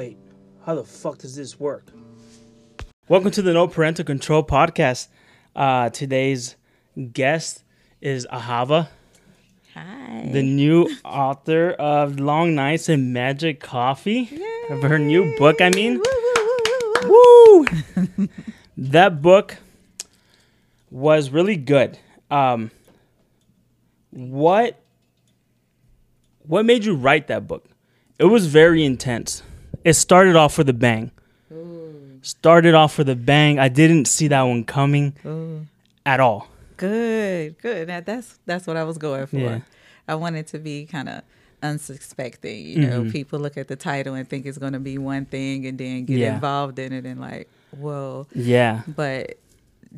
wait, how the fuck does this work? Welcome to the No Parental Control podcast. Uh, today's guest is Ahava, Hi. the new author of Long Nights and Magic Coffee. Of her new book, I mean. Woo! that book was really good. Um, what what made you write that book? It was very intense. It started off with a bang. Started off with a bang. I didn't see that one coming Ooh. at all. Good, good. That, that's that's what I was going for. Yeah. I wanted to be kind of unsuspecting. You know, Mhm. people look at the title and think it's going to be one thing, and then get Yeah. involved in it and like, whoa. Yeah. But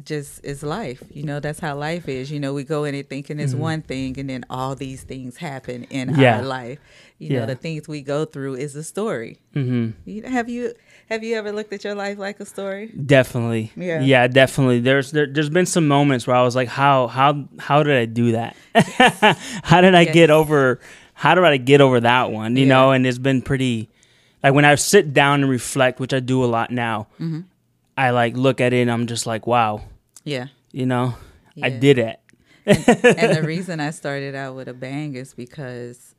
just is life. You know, that's how life is. You know, we go in it thinking it's one thing, and then all these things happen in Mm-hmm. Yeah. our life. You Yeah. know, the things we go through is a story. hmm You, have you have you ever looked at your life like a story? Definitely. Yeah. Yeah, definitely. There's there, there's been some moments where I was like, how how how did I do that? how did I Yes. get over how did I get over that one? You Yeah. know, and it's been pretty like when I sit down and reflect, which I do a lot now, Mm-hmm. I like look at it and I'm just like, wow, Yeah. you know, I did it. and the reason I started out with a bang is because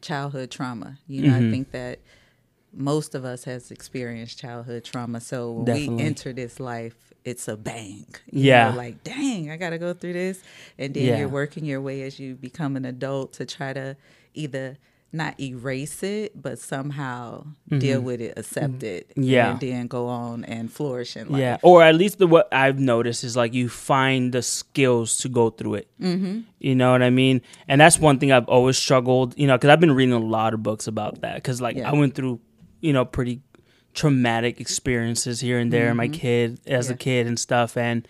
childhood trauma. You know, Mm-hmm. I think that most of us has experienced childhood trauma. So when Definitely. we enter this life, it's a bang. You Yeah. know, like, dang, I got to go through this. And then Yeah. you're working your way as you become an adult to try to either not erase it, but somehow deal with it, accept it, Mm-hmm. Yeah. and then go on and flourish in life. Yeah, or at least the what I've noticed is like you find the skills to go through it. Mm-hmm. You know what I mean? And that's one thing I've always struggled. You know, because I've been reading a lot of books about that. Because like Yeah. I went through, you know, pretty traumatic experiences here and there. My kid as a Mm-hmm. Kid and stuff, and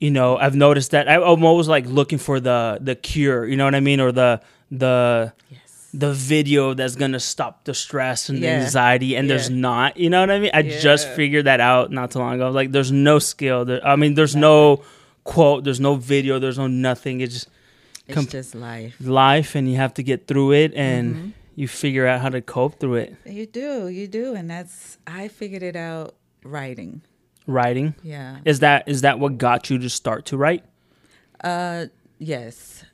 you know, I've noticed that I, I'm always like looking for the the cure. You know what I mean? Or the the Yes. The video that's gonna stop the stress and the anxiety, and there's not. You know what I mean? I just figured that out not too long ago. Like, there's no skill. There, I mean, there's no quote. There's no video. There's no nothing. It's just It's Com- just life. life, and you have to get through it, and Mm-hmm. you figure out how to cope through it. You do, you do, and that's I figured it out writing. Writing Yeah. is that is that what got you to start to write? Uh, yes.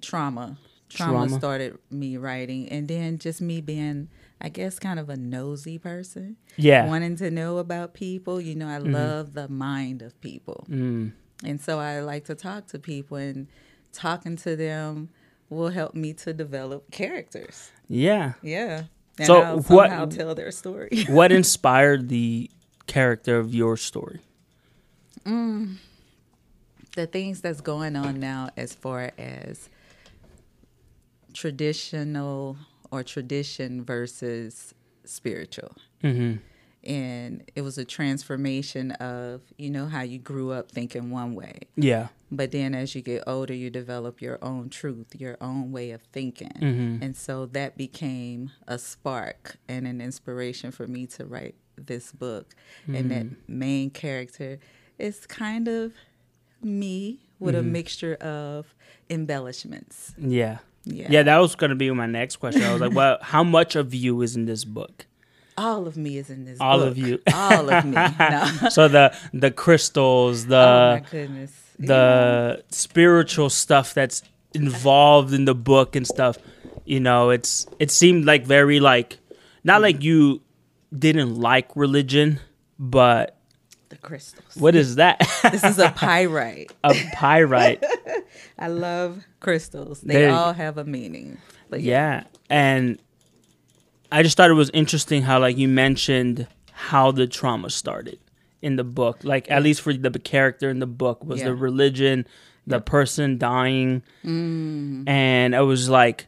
Trauma. Trauma. Trauma. started me writing, and then just me being, I guess, kind of a nosy person, Yeah. wanting to know about people. You know, I love the mind of people, Mm. and so I like to talk to people, and talking to them will help me to develop characters. Yeah. Yeah. And So I'll what- tell their story. what inspired the character of your story? the things that's going on now as far as traditional or tradition versus spiritual Mm-hmm. and it was a transformation of you know how you grew up thinking one way Yeah. but then as you get older you develop your own truth your own way of thinking Mhm. and so that became a spark and an inspiration for me to write this book and that main character is kind of me with a mixture of embellishments Yeah. Yeah, Yeah, that was gonna be my next question. I was like, "Well, how much of you is in this book?" all of me is in this All book. of you. all of me no. So the the crystals, oh the my goodness the spiritual stuff that's involved in the book and stuff. You know, it's it seemed like very like not like you didn't like religion, but the crystals what is that? this is a pyrite a pyrite. I love crystals. They There you- all have a meaning. But yeah. Yeah. And I just thought it was interesting how like you mentioned how the trauma started in the book. Like at least for the character in the book was Yeah. the religion, the person dying. Mm. And it was like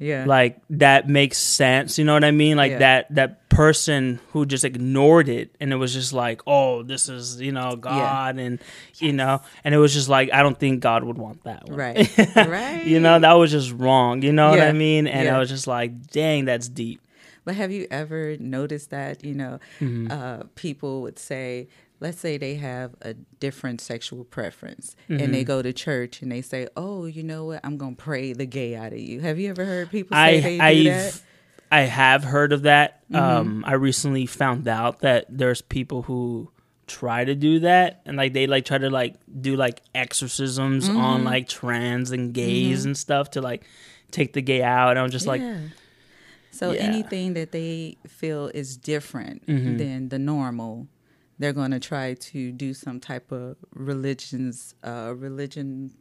Yeah. like that makes sense, you know what I mean? Like Yeah. that that person who just ignored it and it was just like, "Oh, this is, you know, God." And you know, and it was just like I don't think God would want that one. right. right. You know, that was just wrong. You know what I mean? And I was just like, dang, that's deep. But have you ever noticed that, you know, Mm-hmm. uh, people would say, let's say they have a different sexual preference Mm-hmm. and they go to church and they say, oh, you know what? I'm going to pray the gay out of you. Have you ever heard people say I they I've that? I have heard of that. Mm-hmm. Um, I recently found out that there's people who try to do that and like they like try to like do like exorcisms Mm-hmm. on like trans and gays and stuff to like take the gay out. And I'm just like, So Yeah. anything that they feel is different Mm-hmm. than the normal, they're going to try to do some type of religions, uh, religion.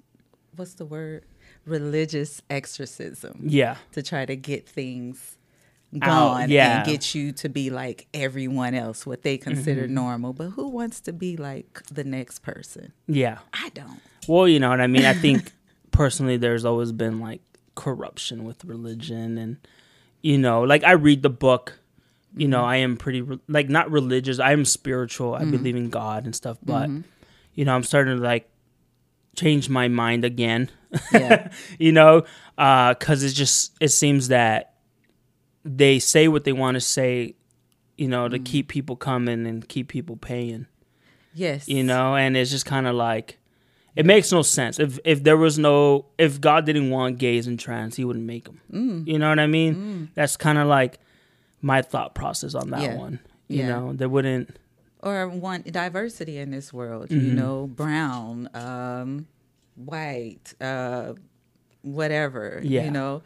What's the word? Religious exorcism yeah, to try to get things Out, gone yeah. and get you to be like everyone else, what they consider Mm-hmm. normal. But who wants to be like the next person? yeah. I don't. Well, you know what I mean. I think personally, there's always been like corruption with religion, and you know, like I read the book. You know, I am pretty re- like not religious. I am spiritual. I mm-hmm. believe in God and stuff, but mm-hmm. you know, I'm starting to like change my mind again. Yeah. you know, uh, because it's just it seems that they say what they want to say, you know, to mm. keep people coming and keep people paying yes. you know and it's just kind of like it makes no sense if if there was no if god didn't want gays and trans he wouldn't make them Mm. you know what i mean mm. that's kind of like my thought process on that Yeah. one you Yeah. know there wouldn't or want diversity in this world. Mm-hmm. You know, brown, um, white, uh, whatever. Yeah. You know,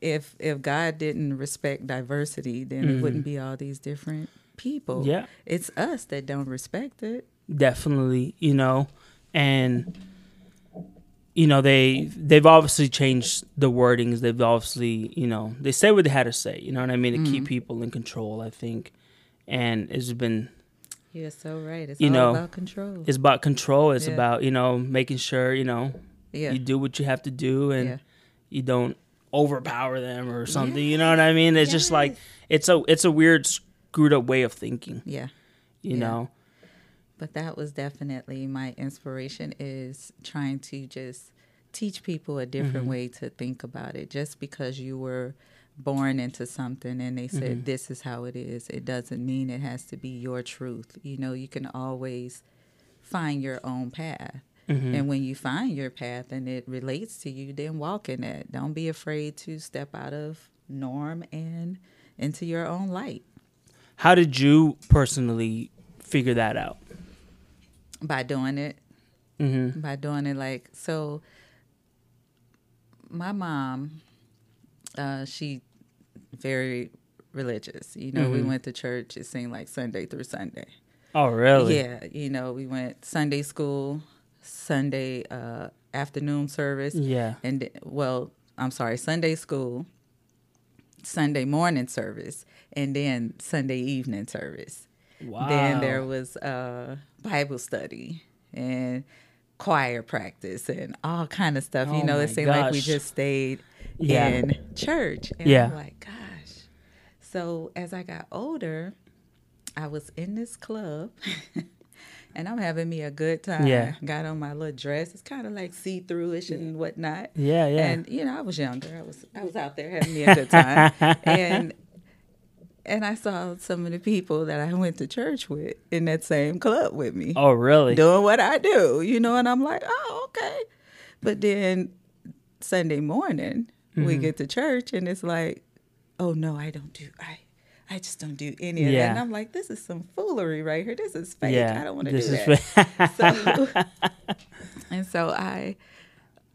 if if God didn't respect diversity, then it wouldn't be all these different people. Mm-hmm. Yeah. it's us that don't respect it. definitely you know and you know they they've obviously changed the wordings they've obviously you know they say what they had to say you know what i mean to Mm-hmm. keep people in control i think and it's been You're so right. It's You all know, about control. it's about control it's Yeah. about you know making sure you know Yeah. you do what you have to do and Yeah. you don't overpower them or something you know what i mean it's just like it's a it's a weird screwed up way of thinking yeah. you Yeah. know But that was definitely my inspiration is trying to just teach people a different Mm-hmm. way to think about it. Just because you were born into something and they said Mm-hmm. this is how it is, it doesn't mean it has to be your truth. You know, you can always find your own path. Mm-hmm. And when you find your path and it relates to you, then walk in it. Don't be afraid to step out of norm and into your own light how did you personally figure that out by doing it. mm-hmm. by doing it like so my mom uh she very religious. You know we went to church it seemed like sunday through sunday. Oh really? Yeah you know we went sunday school sunday uh afternoon service. Yeah. And well i'm sorry sunday school sunday morning service and then sunday evening service wow then there was uh, Bible study and choir practice and all kind of stuff. Oh you know, it seemed like we just stayed Yeah. in church. And Yeah. I'm like, gosh. So as I got older, I was in this club and I'm having me a good time. Yeah. Got on my little dress. It's kind of like see-through-ish and whatnot. yeah yeah And you know, I was younger. I was I was out there having me a good time. and and I saw some of the people that I went to church with in that same club with me. oh really Doing what I do, you know, and I'm like, oh, okay. But then Sunday morning, Mm-hmm. we get to church and it's like, oh no, I don't do I I just don't do any of that. And I'm like, this is some foolery right here. This is fake. yeah I don't want to do this that so and so I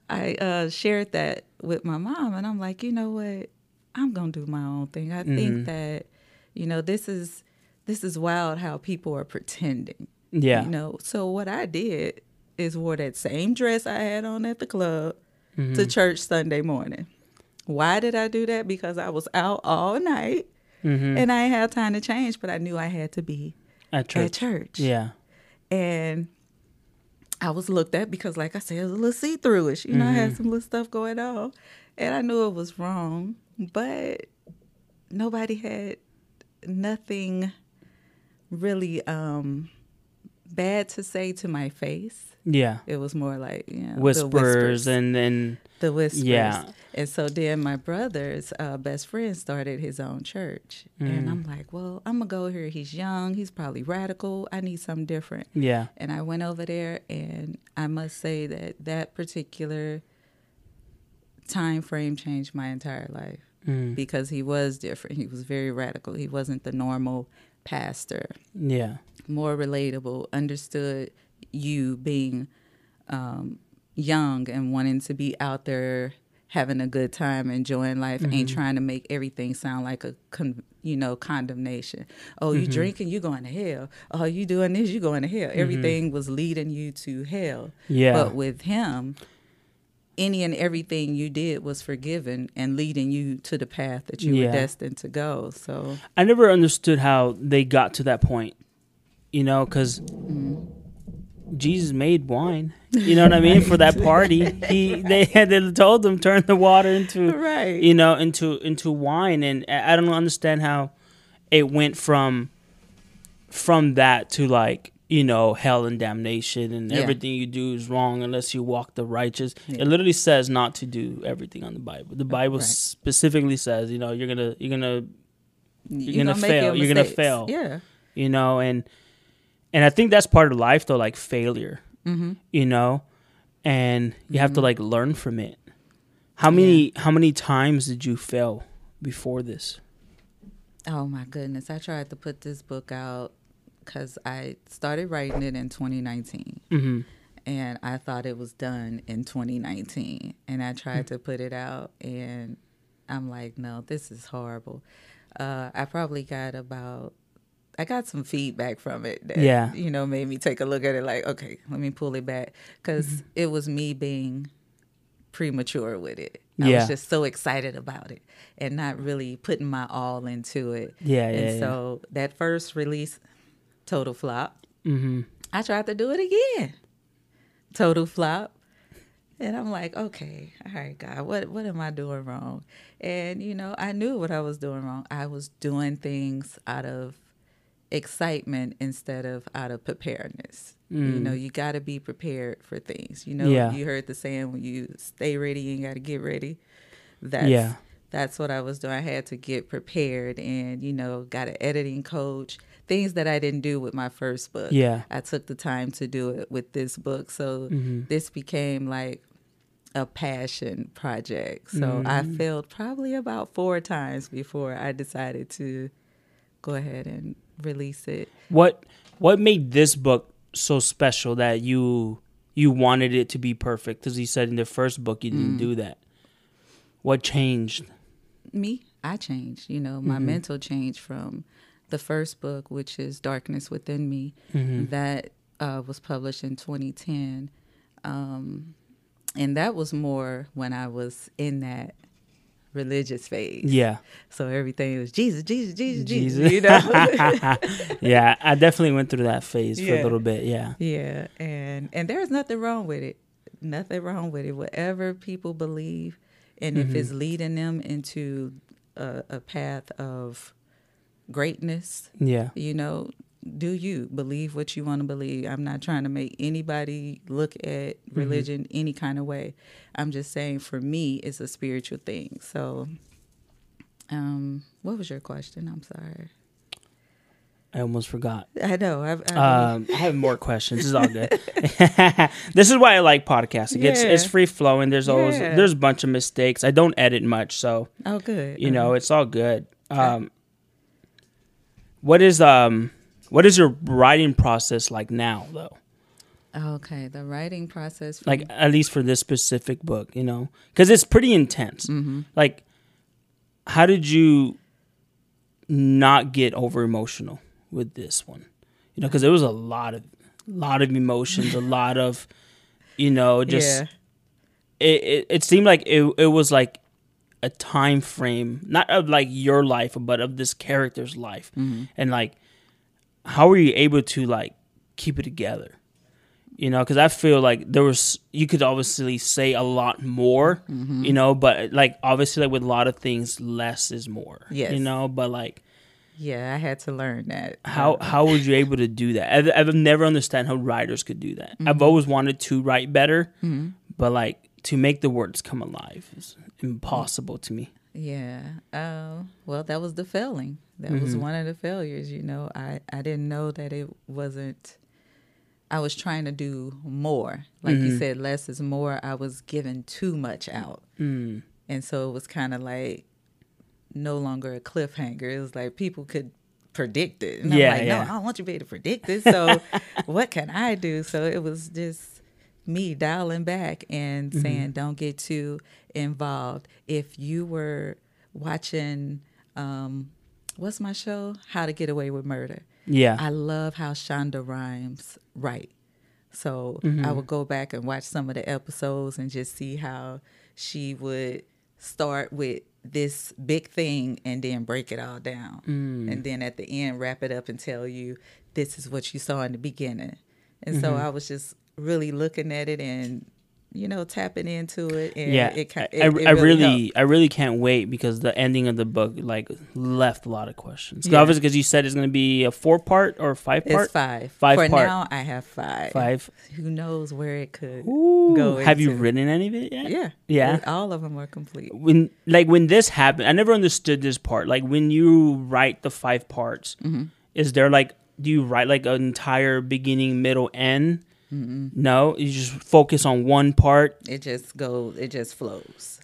I uh, shared that with my mom, and I'm like, you know what? I'm gonna do my own thing. I Mm-hmm. think that you know this is this is wild how people are pretending. yeah You know, so what I did is wore that same dress I had on at the club Mm-hmm. to church Sunday morning. Why did I do that? Because I was out all night Mhm. and I had time to change, but I knew I had to be at church at church yeah and I was looked at because, like I said, it was a little see throughish. You know, I had some little stuff going on, and I knew it was wrong, but nobody had nothing really um, bad to say to my face. yeah It was more like you know, the whispers and then the whispers. Yeah. And so then my brother's uh, best friend started his own church. And Mm. I'm like, well, I'm going to go here. He's young. He's probably radical. I need something different. yeah And I went over there, and I must say that that particular time frame changed my entire life. Mm. because he was different. He was very radical. He wasn't the normal pastor. Yeah. More relatable, understood you being um, young and wanting to be out there having a good time, enjoying life, ain't trying to make everything sound like a con- you know condemnation. Oh, you drinking, you going to hell. Oh, you doing this, you going to hell. Everything was leading you to hell. Yeah. But with him, any and everything you did was forgiven and leading you to the path that you Yeah. were destined to go. So I never understood how they got to that point, you know, because mm. Jesus made wine. You know what I mean? For that party, he they had they told them turn the water into right, you know into into wine, and I don't understand how it went from from that to like you know hell and damnation and Yeah. everything you do is wrong unless you walk the righteous. Yeah. It literally says not to do everything on the Bible. The Bible Right. specifically says you know you're gonna you're gonna you're, gonna make fail. your You're gonna fail. Yeah, you know and and i think that's part of life though like failure mm-hmm. you know and you have to like learn from it how many how many times did you fail before this Oh my goodness! I tried to put this book out because I started writing it in 2019, mm-hmm. and I thought it was done in 2019. And I tried to put it out, and I'm like, no, this is horrible. Uh, I probably got about, I got some feedback from it. That, Yeah. you know, made me take a look at it. Like, okay, let me pull it back because Mm-hmm. it was me being premature with it. I Yeah. was just so excited about it and not really putting my all into it. Yeah, yeah, And yeah. so that first release, total flop. Mm-hmm. I tried to do it again. Total flop. And I'm like, okay, all right, God, what what am I doing wrong? And you know, I knew what I was doing wrong. I was doing things out of excitement instead of out of preparedness. You know, you got to be prepared for things. You know, Mm. Yeah. you heard the saying when you stay ready, you got to get ready. That's Yeah. that's what I was doing. I had to get prepared and, you know, got an editing coach, things that I didn't do with my first book. Yeah. I took the time to do it with this book. So Mm-hmm. this became like a passion project. So I Mm-hmm. failed probably about four times before I decided to go ahead and release it. what what made this book so special that you you wanted it to be perfect because you said in the first book you Mm. didn't do that what changed me i changed you know my mental changed from the first book which is darkness within me that uh, was published in 2010 um, and that was more when i was in that religious phase. Yeah. So everything was jesus jesus jesus jesus, you know? Yeah i definitely went through that phase for a little bit yeah. Yeah and and there's nothing wrong with it. Nothing wrong with it. Whatever people believe and if it's leading them into a, a path of greatness yeah you know do you believe what you want to believe i'm not trying to make anybody look at religion any kind of way i'm just saying for me it's a spiritual thing so um what was your question i'm sorry i almost forgot i know I've, I, Um, I have more questions. This is all good. this is why I like podcasting. It's it's free flowing. There's always Yeah. there's a bunch of mistakes. I don't edit much, so oh good you know it's all good. Um, what is um what is your writing process like now though? okay the writing process for Like at least for this specific book, you know, because it's pretty intense. Like, how did you not get over emotional with this one? You know, because there was a lot of lot of emotions, a lot of you know, just yeah it, it, it seemed like it, it was like a time frame not of like your life but of this character's life. Mm-hmm. And like how were you able to like keep it together? You know because i feel like there was you could obviously say a lot more mm-hmm. you know but like obviously like with a lot of things less is more Yes. you know? But like yeah i had to learn that. how how was you able to do that? I've, I've never understand how writers could do that. I've mm-hmm. always wanted to write better but like to make the words come alive is impossible to me Yeah. Uh, well, that was the failing. That was one of the failures. You know, I I didn't know that it wasn't. I was trying to do more. Like you said, less is more. I was giving too much out, mm. and so it was kind of like no longer a cliffhanger. It was like people could predict it. And Yeah, I'm like, yeah. no, I don't want you to be able to predict this. So what can I do? So it was just me dialing back and Mm-hmm. saying, don't get too involved. If you were watching, um, what's my show? How to Get Away with Murder. Yeah. I love how Shonda Rhimes write. So Mm-hmm. I would go back and watch some of the episodes and just see how she would start with this big thing and then break it all down. Mm. And then at the end, wrap it up and tell you this is what you saw in the beginning. And so Mm-hmm. I was just really looking at it and, you know, tapping into it. And yeah, it, it, I, it I really, helped. I really can't wait because the ending of the book like left a lot of questions. Yeah. Obviously, because you said it's going to be a four part or five part. It's five. Five For part. now, I have five. Five. Who knows where it could Ooh, go have you written any of it yet? Yeah. Yeah. All of them are complete. When like when this happened, I never understood this part. Like when you write the five parts, Mm-hmm. is there like do you write like an entire beginning, middle, end? No, you just focus on one part. It just goes, it just flows.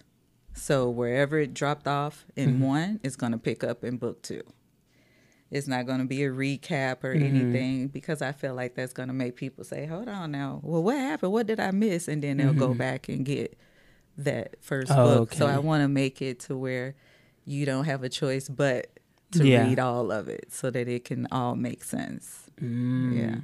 So wherever it dropped off in Mm-hmm. one, it's going to pick up in book two. It's not going to be a recap or Mm-hmm. anything because I feel like that's going to make people say, hold on now. Well, what happened? What did I miss? And then they'll go back and get that first Mm-hmm. Oh, book. So. I want to make it to where you don't have a choice but to Yeah. read all of it so that it can all make sense. Mm. Yeah.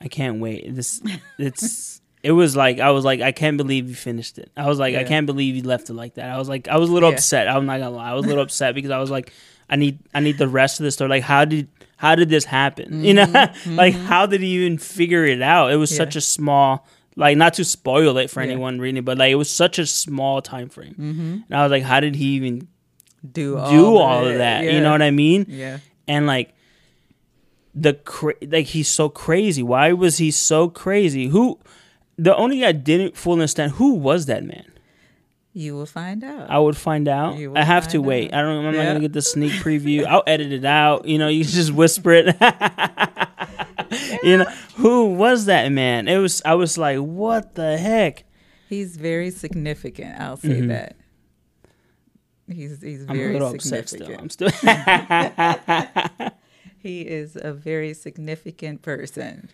I can't wait. This it's it was like I was like I can't believe you finished it. I was like I can't believe you left it like that. I was like I was a little Yeah. upset. I'm not gonna lie. I was a little upset because I was like I need I need the rest of the story. Like how did how did this happen? You know, like how did he even figure it out? It was Mm-hmm. Yeah. such a small like not to spoil it for Yeah. anyone reading, it, but like it was such a small time frame. Mm-hmm. And I was like, how did he even Do all, do all of that? You know what I mean? Yeah. and like the cra- like he's so crazy. Why was he so crazy? Who the only thing I didn't fully understand who was that man. You will find out. I would find out. I have to find wait. I don't. I'm not gonna get the sneak preview. I'll edit it out. You know, you just whisper it. you know, who was that man? It was. I was like, what the heck? He's very significant. I'll say that. He's he's Mm-hmm. I'm a very little upset still. significant. I'm still He is a very significant person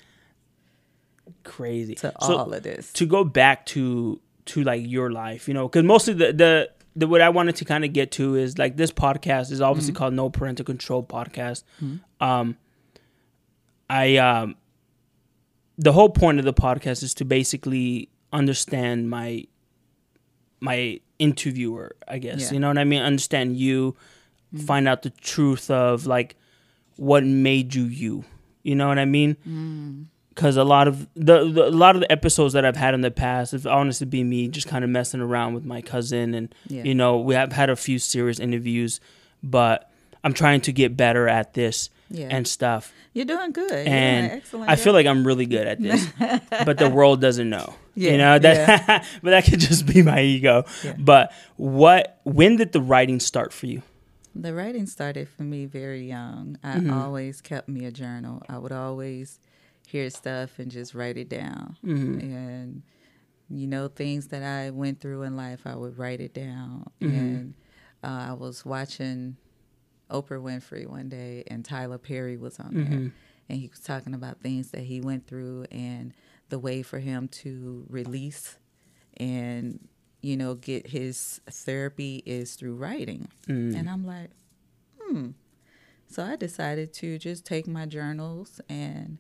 crazy. to So- all of this. to go back to to like your life, you know, because mostly the the the what I wanted to kind of get to is like this podcast is obviously called No Parental Control Podcast. Um, I um, the whole point of the podcast is to basically understand my my interviewer, I guess. Yeah. You know what I mean? Understand you, find out the truth of like what made you you. You know what I mean? Mm. Because a lot of the, the a lot of the episodes that I've had in the past, if honestly be me, just kind of messing around with my cousin, and Yeah. you know we have had a few serious interviews, but I'm trying to get better at this Yeah. and stuff. You're doing good. You're doing And excellent I feel like I'm really good at this, but the world doesn't know. you know that, but that could just be my ego. Yeah. But what? When did the writing start for you? The writing started for me very young. I Mm-hmm. always kept me a journal. I would always hear stuff and just write it down. Mm-hmm. And, you know, things that I went through in life, I would write it down. Mm-hmm. And uh, I was watching Oprah Winfrey one day, and Tyler Perry was on Mm-hmm. there. And he was talking about things that he went through and the way for him to release and you know get his therapy is through writing Mm. and i'm like hmm so i decided to just take my journals and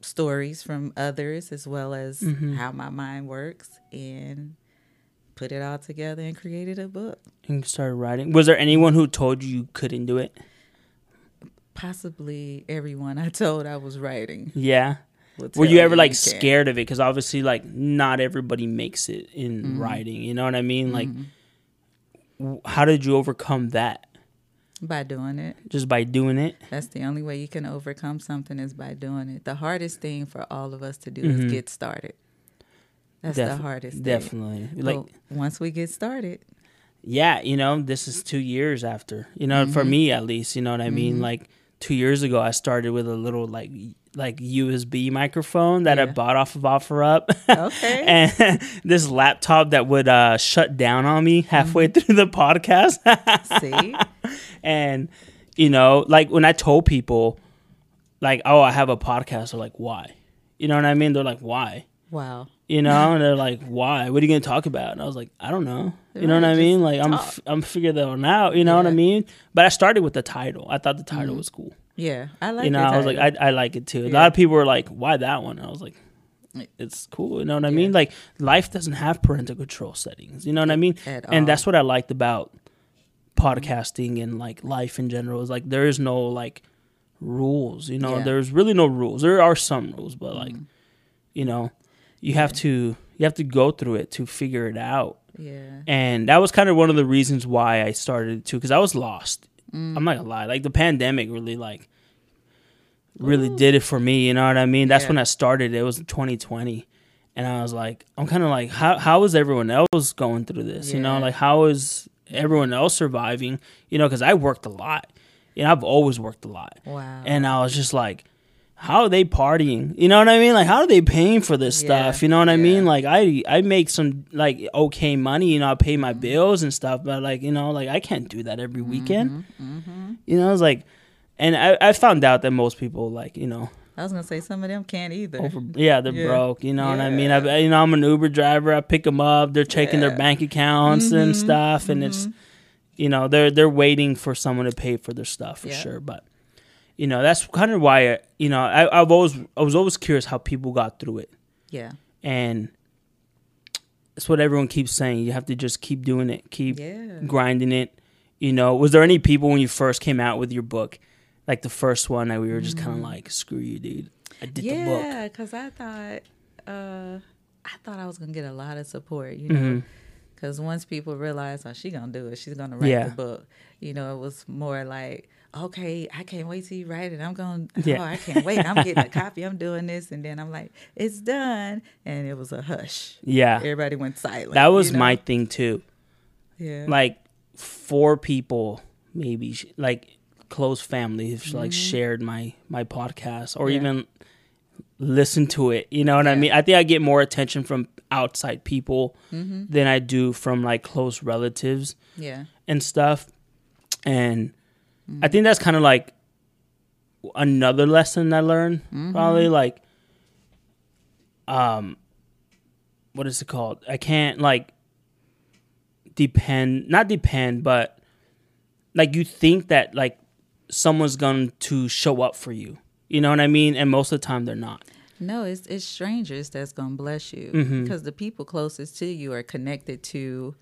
stories from others as well as Mm-hmm. how my mind works and put it all together and created a book And started writing. Was there anyone who told you you couldn't do it? possibly everyone i told i was writing Yeah. Will Were you ever like scared of it? Because obviously, like not everybody makes it in Mm-hmm. writing. You know what I mean? Like, w- how did you overcome that? by doing it Just by doing it? That's the only way you can overcome something is by doing it. The hardest thing for all of us to do Mhm. is get started. That's Def- the hardest thing. Definitely. Like, But once we get started, yeah, you know, this is two years after. You know, Mm-hmm. for me at least. You know what I mean? Like two years ago, I started with a little like like USB microphone that I bought off of OfferUp. Okay. and this laptop that would uh, shut down on me halfway Mm-hmm. through the podcast. See? and you know, like when I told people, like, oh, I have a podcast, they're like, why? You know what I mean? They're like, why? Wow. You know, and they're like, "Why? What are you gonna talk about?" And I was like, "I don't know." You know what I mean? Like, I'm talk. f- I'm figuring that one out. You know what I mean? But I started with the title. I thought the title Mm-hmm. was cool. Yeah. I like you know, I was like. I, I like it too. A lot of people were like, "Why that one?" And I was like, "It's cool." You know what I mean? Like, life doesn't have parental control settings. You know what I mean? At and that's what I liked about podcasting and like life in general. Is like there is no like rules. You know, Yeah. there's really no rules. There are some rules, but like, Mm-hmm. you know, you have to you have to go through it to figure it out. yeah. And that was kind of one of the reasons why I started to, because I was lost. Mm. I'm not gonna lie, like the pandemic really like really did it for me. You know what I mean? That's Yeah. when I started. It was 2020, and I was like, I'm kind of like, how how is everyone else going through this? You know, like how is everyone else surviving? You know, because I worked a lot. You know, I've always worked a lot, Wow. and I was just like. How are they partying? You know what I mean? Like, how are they paying for this Yeah, stuff? You know what I mean? Like, I I make some like okay money. You know, I pay Mm-hmm. my bills and stuff, but like, you know, like I can't do that every weekend. Mm-hmm. You know, it's like, and I, I found out that most people like, you know, I was gonna say some of them can't either. over yeah they're Yeah. broke. You know what I mean? I you know I'm an Uber driver. I pick them up. They're checking their bank accounts and Mhm, stuff, and it's you know they're they're waiting for someone to pay for their stuff for Yeah. sure. But you know that's kind of why you know I, I've always I was always curious how people got through it, yeah. and it's what everyone keeps saying. You have to just keep doing it, keep Yeah. grinding it. You know, was there any people when you first came out with your book, like the first one, that we were just kind of like, "Screw you, dude! I did the book." Mm. Yeah, because I thought uh, I thought I was gonna get a lot of support, you know. Mhm. Because once people realize, oh, she gonna do it, she's gonna write Yeah. the book. You know, it was more like, okay, I can't wait till you write it. I'm going, Yeah. oh, I can't wait. I'm getting a copy. I'm doing this, and then I'm like, it's done, and it was a hush. Yeah, Everybody went silent. that was you know? my thing too. yeah. Like four people, maybe like close family, have like shared my my podcast or Mm-hmm. Yeah. even listened to it. You know what I mean? I think I get more attention from outside people Mm-hmm. than I do from like close relatives. yeah. and stuff. And I think that's kind of like another lesson I learned. Probably like, um, what is it called? I can't like depend, not depend, but like you think that like someone's going to show up for you. You know what I mean? And most of the time they're not. No, it's it's strangers that's gonna bless you Mhm. because the people closest to you are connected to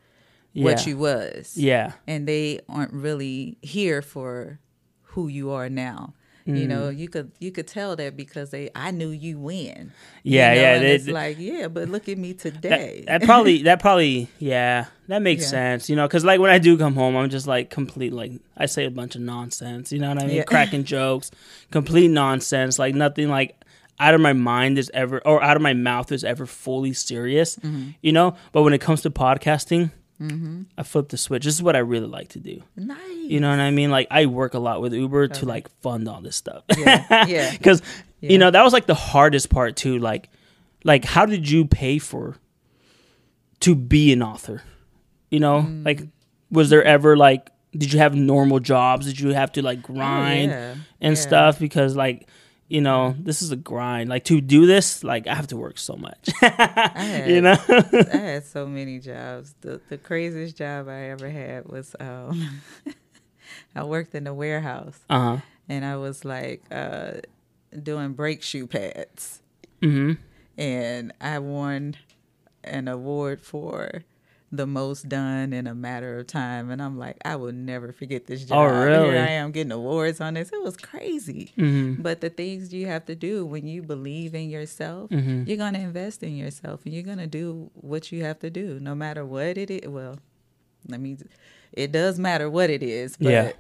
Yeah. what you was. Yeah. and they aren't really here for who you are now. Mm. You know, you could you could tell that because they I knew you when. Yeah, you know, yeah, And they- it's like yeah, but look at me today. That, that probably that probably yeah that makes Yeah. sense you know because like when I do come home I'm just like complete like I say a bunch of nonsense you know what I mean Yeah. cracking jokes complete nonsense like nothing like out of my mind is ever or out of my mouth is ever fully serious Mm-hmm. you know but when it comes to podcasting I flip the switch. This is what I really like to do. Nice. you know what I mean? Like I work a lot with Uber to like fund all this stuff. Yeah, yeah. because Yeah. you know that was like the hardest part too. Like like how did you pay for to be an author? You know? Mm. like was there ever like did you have normal jobs? Did you have to like grind Oh, yeah, and yeah. stuff? Because like you know this is a grind. Like to do this like i have to work so much. Had- you know? I had so many jobs. The the craziest job I ever had was um I worked in a warehouse. Uh-huh. And I was like uh doing brake shoe pads. hmm and I won an award for the most done in a matter of time. And I'm like, I will never forget this job. Oh, really? Here I am getting awards on this. It was crazy. hmm But the things you have to do when you believe in yourself, Mhm. you're going to invest in yourself and you're going to do what you have to do, no matter what it is. Well, let me, it does matter what it is, but Yeah.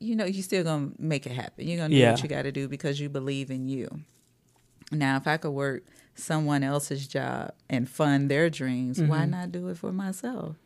you know, you're still going to make it happen. You're going to do Yeah. what you got to do because you believe in you. Now, if I could work someone else's job and fund their dreams, why Mm-hmm. not do it for myself?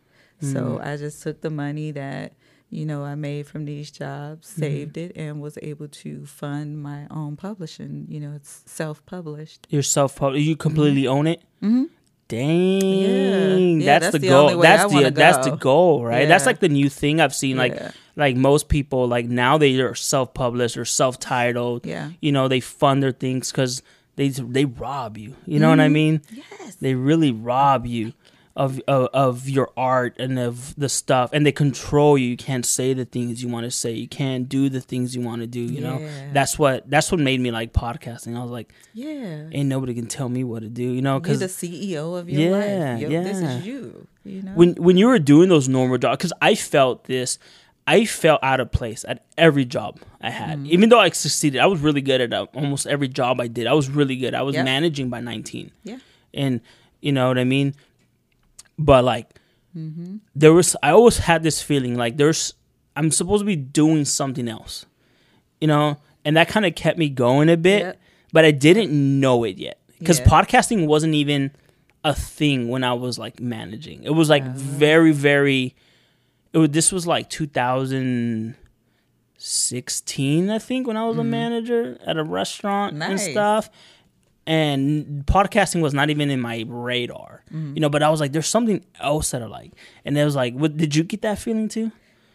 So I just took the money that you know, I made from these jobs, Mm-hmm. saved it, and was able to fund my own publishing. You know, it's self published. You're self published You completely own it. Mhm. Dang, Yeah, that's, that's the, the goal. That's the wanna that's the goal, right? That's like the new thing I've seen. Like Yeah. like most people, like now they are self published or self titled. Yeah. you know they fund their things because they they rob you. You know what I mm-hmm. mean? Yes. They really rob you of, of of your art and of the stuff, and they control you. You can't say the things you want to say. You can't do the things you want to do. You know, that's what that's what made me like podcasting. I was like, Yeah. ain't nobody can tell me what to do. You know, You're because the CEO of your Yeah, life. Yo, This is you. You know. when when you were doing those normal jobs, because I felt this, I felt out of place at every job I had. Mm-hmm. Even though I succeeded, I was really good at uh, almost every job I did. I was really good. I was Yeah. managing by nineteen. yeah. and you know what I mean. But like, Mm-hmm. there was I always had this feeling like there's I'm supposed to be doing something else, you know, and that kind of kept me going a bit. Yep. But I didn't know it yet because Yeah. podcasting wasn't even a thing when I was like managing. It was like Uh-huh. very very. It was, this was like 2016, I think, when I was a manager at a restaurant and Mm-hmm. Stuff and podcasting was not even in my radar, Mm-hmm. you know. But I was like, "There's something else that I like," and it was like, "What did you get that feeling too?"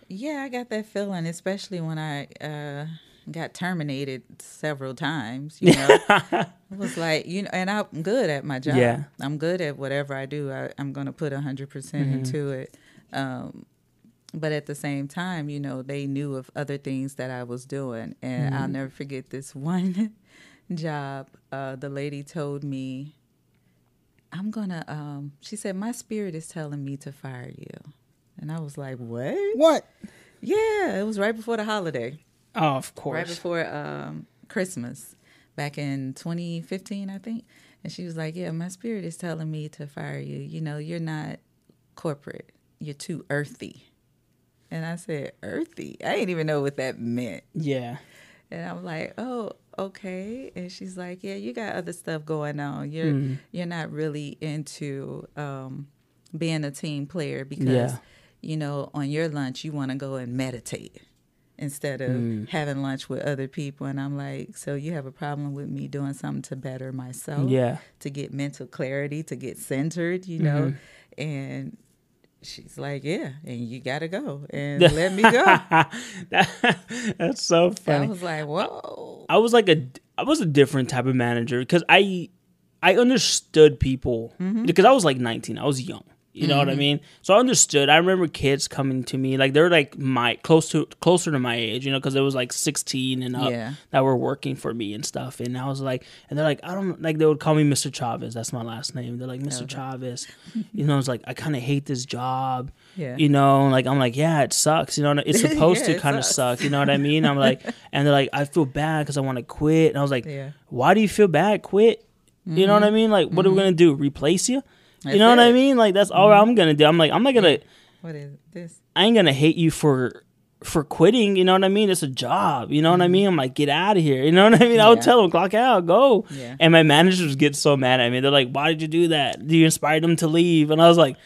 Yeah, I got that feeling, especially when I uh, got terminated several times. You know, it was like you know, and I'm good at my job. Yeah. I'm good at whatever I do. I, I'm going to put hundred percent into it. Um, but at the same time, you know, they knew of other things that I was doing, and I'll never forget this one job. Uh, the lady told me, "I'm gonna." Um, she said, "My spirit is telling me to fire you," and I was like, "What?" What? Yeah, it was right before the holiday, Oh, of course. right before um, Christmas, back in 2015, I think. And she was like, "Yeah, my spirit is telling me to fire you. You know, you're not corporate. You're too earthy." And I said, "Earthy? I didn't even know what that meant." Yeah. And I'm like, "Oh, okay." And she's like, "Yeah, you got other stuff going on. You're Mm-hmm. you're not really into um, being a team player because Yeah. you know on your lunch you want to go and meditate instead of Mm. having lunch with other people." And I'm like, "So you have a problem with me doing something to better myself? Yeah. to get mental clarity, to get centered, you know?" Mm-hmm. And she's like, "Yeah, and you got to go and let me go." That- that's so funny. I was like, "Whoa." I was like a I was a different type of manager because I I understood people Mm-hmm. because I was like 19. I was young. You know what I mean? So I understood. I remember kids coming to me like they're like my close to closer to my age, you know, because it was like 16 and up Yeah. that were working for me and stuff. And I was like, and they're like, I don't like. They would call me Mr. Chavez. That's my last name. They're like Mr. Chavez. you know, it's like I kind of hate this job. Yeah. You know, like I'm like, yeah, it sucks. You know, it's supposed Yeah, to it kind of suck. You know what I mean? I'm like, and they're like, I feel bad because I want to quit. And I was like, Yeah. why do you feel bad? Quit. You know what I mean? Like, what are we gonna do? Replace you? You That's know what I mean? Like, that's all mm-hmm. I'm gonna do. I'm like, I'm not gonna. What is this? I ain't gonna hate you for for quitting. You know what I mean? It's a job. You know what I mm-hmm. mean? I'm like, get out of here. You know what I mean? I would tell them, clock out, go. Yeah. And my managers get so mad at me. They're like, why did you do that? Do you inspire them to leave? And I was like,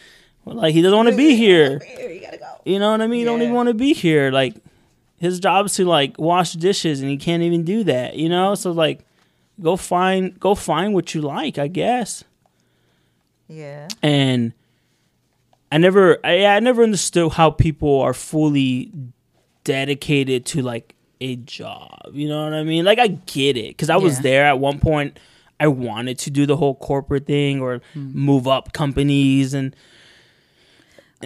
well, like he doesn't want to be here. You gotta go. You know what I mean? He don't even want to be here. Like his job is to like wash dishes, and he can't even do that. You know? So like, go find go find what you like, I guess. Yeah. And I never, I, I never understood how people are fully dedicated to like a job. You know what I mean? Like I get it because I was Yeah. there at one point. I wanted to do the whole corporate thing or hmm. move up companies and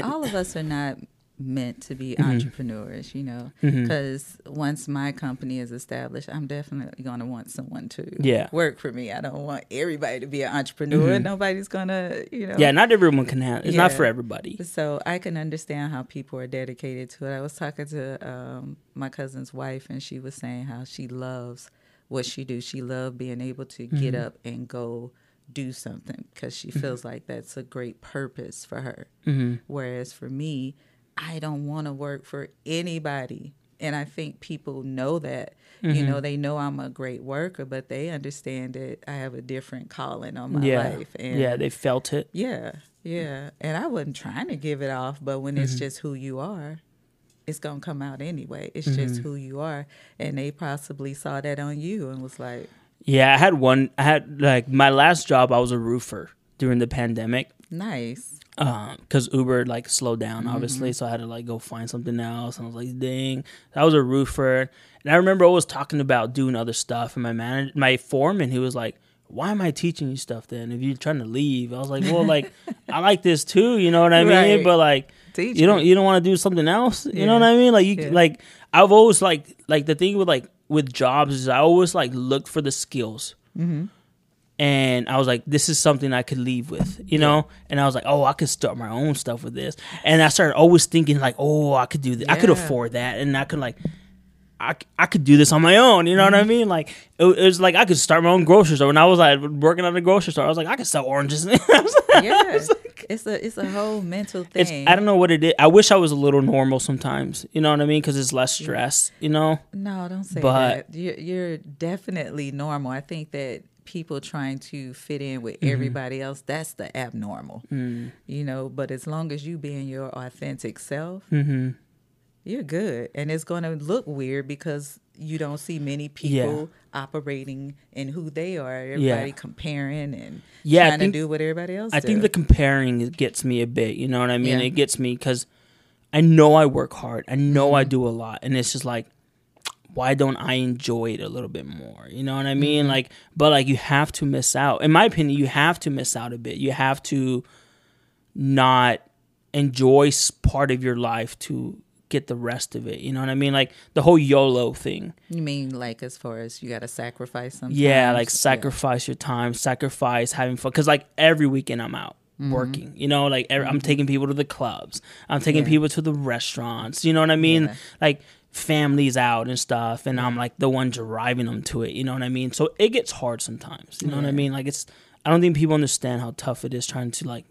All of us are not meant to be Mm-hmm. entrepreneurs, you know, because once my company is established, I'm definitely going to want someone to Yeah. Mm-hmm. work for me. I don't want everybody to be an entrepreneur. Nobody's going to, you know. yeah, not everyone can have. It's not for everybody. So I can understand how people are dedicated to it. I was talking to um, my cousin's wife, and she was saying how she loves what she do. She loved being able to get Mm-hmm. up and go do something because she feels like that's a great purpose for her. Mm-hmm. Whereas for me, I don't want to work for anybody. And I think people know that. You Mm-hmm. know, they know I'm a great worker, but they understand that I have a different calling on my Yeah, life. And yeah, they felt it. yeah, yeah. And I wasn't trying to give it off, but when Mm-hmm. it's just who you are, it's gonna come out anyway. It's Mm-hmm. just who you are, and they possibly saw that on you and was like, Yeah, I had one. I had like my last job. I was a roofer during the pandemic "Nice, Um, because Uber like slowed down, mm-hmm, obviously. Mm-hmm. So I had to like go find something else. And I was like, dang, I was a roofer, and I remember always talking about doing other stuff. And my manager, my foreman, he was like, "Why am I teaching you stuff then? If you're trying to leave?" I was like, "Well, like I like this too, you know what I mean? Right. But like." teach you don't me." you don't want to do something else you Yeah. know what i mean like you Yeah. like i've always like like the thing with like with jobs is i always like look for the skills Mm-hmm. And i was like this is something i could leave with you know and i was like oh i could start my own stuff with this and i started always thinking like oh i could do this i could afford that and i could like I, I could do this on my own, you know what I Mm-hmm. mean? Like it, it was like I could start my own grocery store. When I was like working at a grocery store, I was like I could sell oranges. I was like- it's a it's a whole mental it's thing. I don't know what it is. I wish I was a little normal sometimes. You know what I mean? Because it's less stress. You know? No, don't say But- that. You're, you're definitely normal. I think that people trying to fit in with Mm-hmm. everybody else, that's the abnormal. Mm. You know, but as long as you being your authentic self, Mm-hmm. you're good. And it's going to look weird because you don't see many people operating in who they are. Everybody comparing and Yeah, trying think- to do what everybody else I do. think the comparing gets me a bit. You know what I mean? Yeah. It gets me because I know I work hard. I know Mm-hmm. I do a lot, and it's just like, why don't I enjoy it a little bit more? You know what I mean? Mm-hmm. Like, but like you have to miss out. In my opinion, you have to miss out a bit. You have to not enjoy part of your life to get the rest of it. You know what I mean? Like the whole YOLO thing. you mean like as far as you got to sacrifice something? Yeah, like sacrifice your time, sacrifice having fun. Because like every weekend I'm out Mm-hmm. working. You know, like every, I'm taking people to the clubs. I'm taking Yeah. people to the restaurants. You know what I mean? Yeah. Like families out and stuff, and I'm like the one driving them to it. You know what I mean? So it gets hard sometimes. You know what I mean? Like it's. I don't think people understand how tough it is trying to like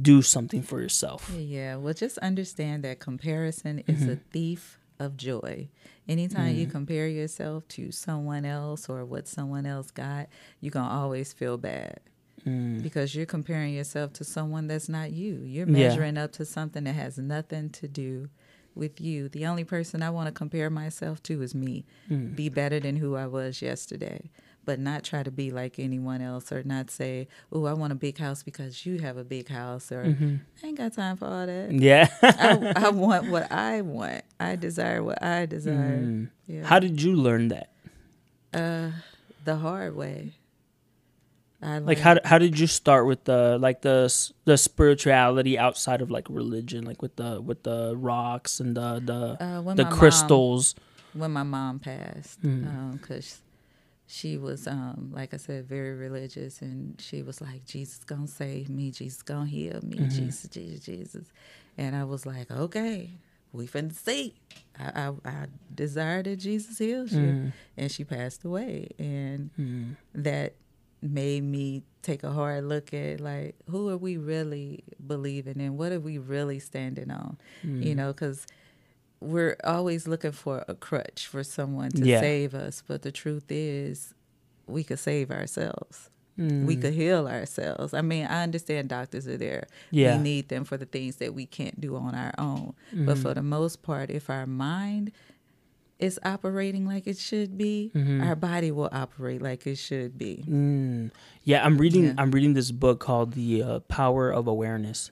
do something for yourself. Yeah, well, just understand that comparison is a mm-hmm. thief of joy. Anytime you mm-hmm. compare yourself to someone else or what someone else got, you're going to always feel bad mm. because you're comparing yourself to someone that's not you. You're Yeah. measuring up to something that has nothing to do with you. The only person I want to compare myself to is me. Mm. Be better than who I was yesterday. But not try to be like anyone else, or not say, "Oh, I want a big house because you have a big house," or mm-hmm. "I ain't got time for all that." Yeah. I, I want what I want. I desire what I desire. Mm. Yeah. how did you learn that? uh, the hard way. I Like how how did you start with the like the the spirituality outside of like religion, like with the with the rocks and the the uh, the my mom- crystals? when my mom passed, Mm. because she was, um, like I said, very religious, and she was like, "Jesus gonna save me, Jesus gonna heal me, Mm-hmm. Jesus, Jesus, Jesus," and I was like, "Okay, we finna see." I, I, I desire that Jesus heals you, Mm. and she passed away, and Mm. that made me take a hard look at like who are we really believing in what are we really standing on Mm. you know because we're always looking for a crutch for someone to Yeah. save us but the truth is we could save ourselves Mm. we could heal ourselves i mean i understand doctors are there Yeah. we need them for the things that we can't do on our own Mm-hmm. but for the most part if our mind is operating like it should be Mm-hmm. our body will operate like it should be Mm. Yeah, I'm reading. Yeah. I'm reading this book called The uh, Power of Awareness.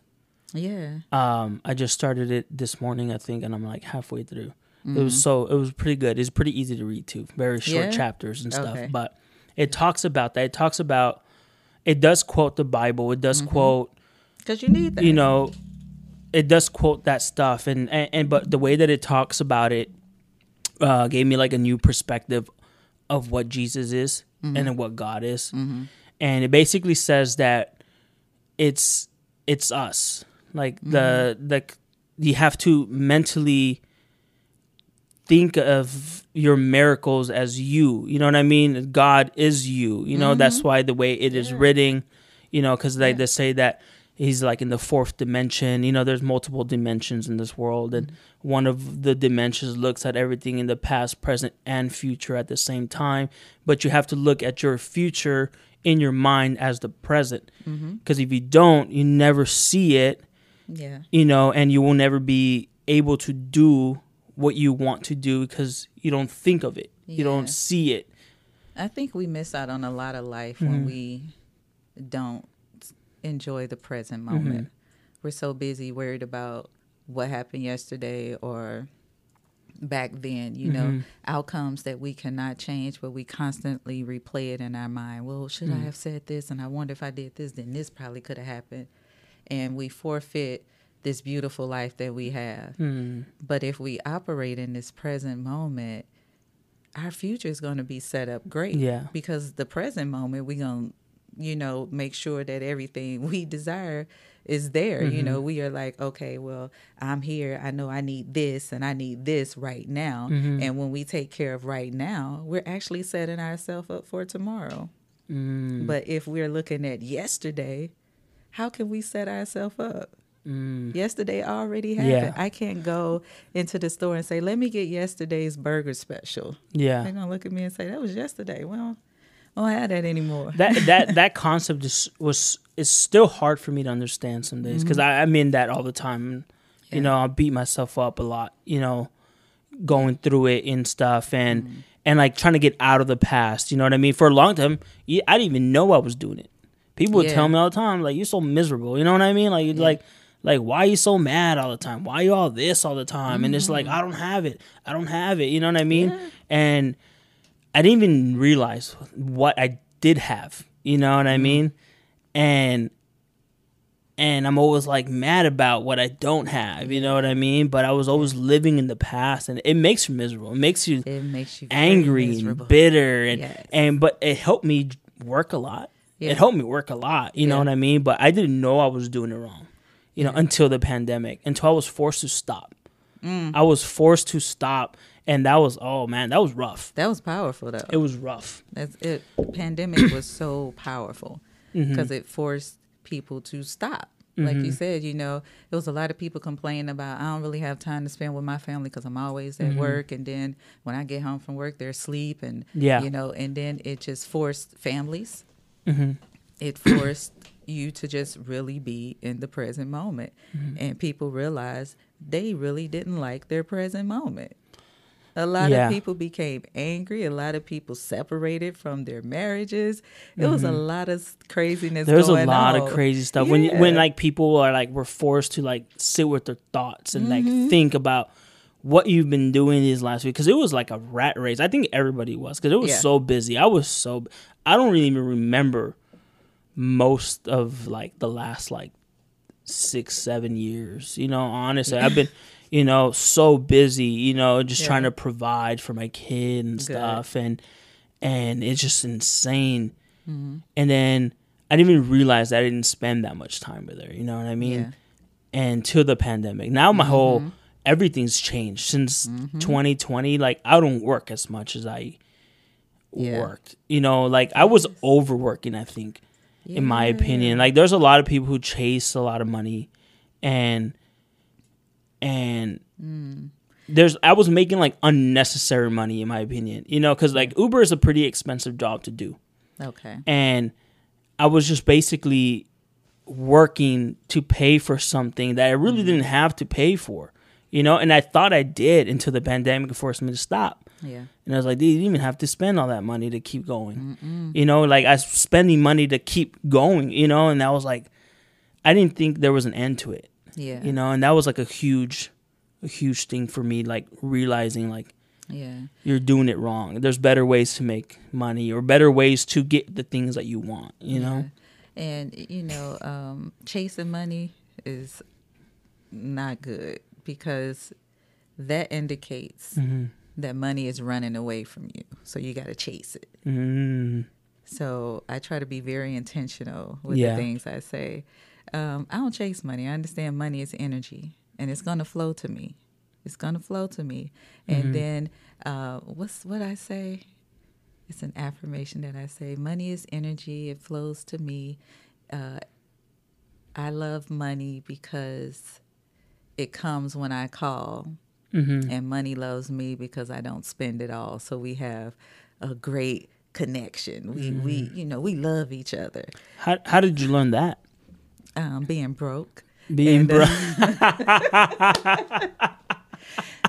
yeah Um, I just started it this morning, I think, and I'm like halfway through. It Mm-hmm. was so. It was pretty good. It's pretty easy to read too. Very short Yeah? chapters and stuff. Okay. But it talks about that. It talks about. It does quote the Bible. It Mm-hmm. does quote. because you need that You know, it does quote that stuff, and and, and but the way that it talks about it, uh, gave me like a new perspective of what Jesus is and what God is, mm-hmm. and it basically says that it's it's us. Like the mm-hmm. the you have to mentally think of your miracles as you. You know what i mean? God is you. You know that's mm-hmm. why the way it is written you know because they, they say that he's like in the fourth dimension. You know there's multiple dimensions in this world and one of the dimensions looks at everything in the past present and future at the same time. But you have to look at your future in your mind as the present. Because if you don't you never see it yeah. you know, and you will never be able to do what you want to do because you don't think of it. You don't see it. I think we miss out on a lot of life Mm-hmm. when we don't enjoy the present Mm-hmm. moment. We're so busy worried about what happened yesterday or back then, you know, Mm-hmm. outcomes that we cannot change, but we constantly replay it in our mind. Well, should Mm. I have said this? And I wonder if I did this, then this probably could have happened. And we forfeit this beautiful life that we have. Mm. But if we operate in this present moment, our future is going to be set up great. Yeah. Because the present moment, we're going to, you know, make sure that everything we desire is there. You know, mm-hmm. we are like, okay, well, I'm here. I know I need this and I need this right now. Mm-hmm. And when we take care of right now, we're actually setting ourselves up for tomorrow. Mm. But if we're looking at yesterday, how can we set ourselves up? Mm. Yesterday already happened. Yeah. I can't go into the store and say, "Let me get yesterday's burger special." Yeah. They're gonna look at me and say, "That was yesterday." Well, Oh, don't have that anymore. that that that concept is was is still hard for me to understand some days because mm-hmm. I'm in that all the time. You know, I beat myself up a lot. You know, going through it and stuff, and mm-hmm. and like trying to get out of the past. You know what I mean? For a long time, I didn't even know I was doing it. People would Yeah. tell me all the time, like, "You're so miserable." You know what I mean? Like, like. Like why are you so mad all the time? Why are you all this all the time? And it's like mm-hmm. I don't have it. I don't have it. You know what I mean? And I didn't even realize what I did have. You know what I mean? And and I'm always like mad about what I don't have. You know what I mean? But I was always living in the past, and it makes you miserable. It makes you it makes you angry and bitter, and Yes. and but it helped me work a lot. Yeah. It helped me work a lot. You know what I mean? But I didn't know I was doing it wrong. You know, until the pandemic, until I was forced to stop. Mm. I was forced to stop, and that was oh man, that was rough. That was powerful though. It was rough. That's it. Pandemic was so powerful Mm-hmm. because it forced people to stop. Like Mm-hmm. you said, you know, there was a lot of people complaining about I don't really have time to spend with my family because I'm always Mm-hmm. at work, and then when I get home from work, they're asleep, and Yeah. you know, and then it just forced families. Mm-hmm. It forced you to just really be in the present moment, Mm-hmm. and people realized they really didn't like their present moment. A lot Yeah. of people became angry. A lot of people separated from their marriages. It was a lot of craziness. There's Mm-hmm. a lot on. of crazy stuff when when Mm-hmm. like people are like we're forced to like sit with their thoughts and like think about what you've been doing these last week because it was like a rat race. I think everybody was because it was Yeah. so busy. I was so I don't really even remember most of like the last like six seven years. You know, honestly, I've been you know so busy. You know, just Yeah. trying to provide for my kid and Good. stuff and and it's just insane. Mm-hmm. And then I didn't even realize that I didn't spend that much time with her. You know what I mean? Yeah. And to the pandemic, now my whole Mm-hmm. everything's changed since 2020. Like I don't work as much as I Yeah. worked. You know, like I was overworking. I think, in my opinion, like there's a lot of people who chase a lot of money, and and Mm. there's I was making like unnecessary money in my opinion. You know, because like Uber is a pretty expensive job to do Okay. and I was just basically working to pay for something that I really Mm-hmm. didn't have to pay for, you know. And I thought I did until the pandemic forced me to stop. Yeah. And I was like, "Dude, you didn't even have to spend all that money to keep going, you know. Like I was spending money to keep going, you know. And that was like, I didn't think there was an end to it, Yeah. you know. And that was like a huge, a huge thing for me, like realizing like Yeah. you're doing it wrong. There's better ways to make money or better ways to get the things that you want, you know? And you know, um, chasing money is not good because that indicates Mm-hmm. that money is running away from you. So you got to chase it. Mm, So I try to be very intentional with Yeah. the things I say. Um, I don't chase money. I understand money is energy, and it's going to flow to me. It's going to flow to me. Mm-hmm. And then uh, what's what I say? It's an affirmation that I say. Money is energy. It flows to me. Uh, I love money because it comes when I call, mm-hmm. and money loves me because I don't spend it all. So we have a great connection. We we Mm-hmm. you know we love each other. How, how did you learn that? Um, being broke, Being And, bro- uh,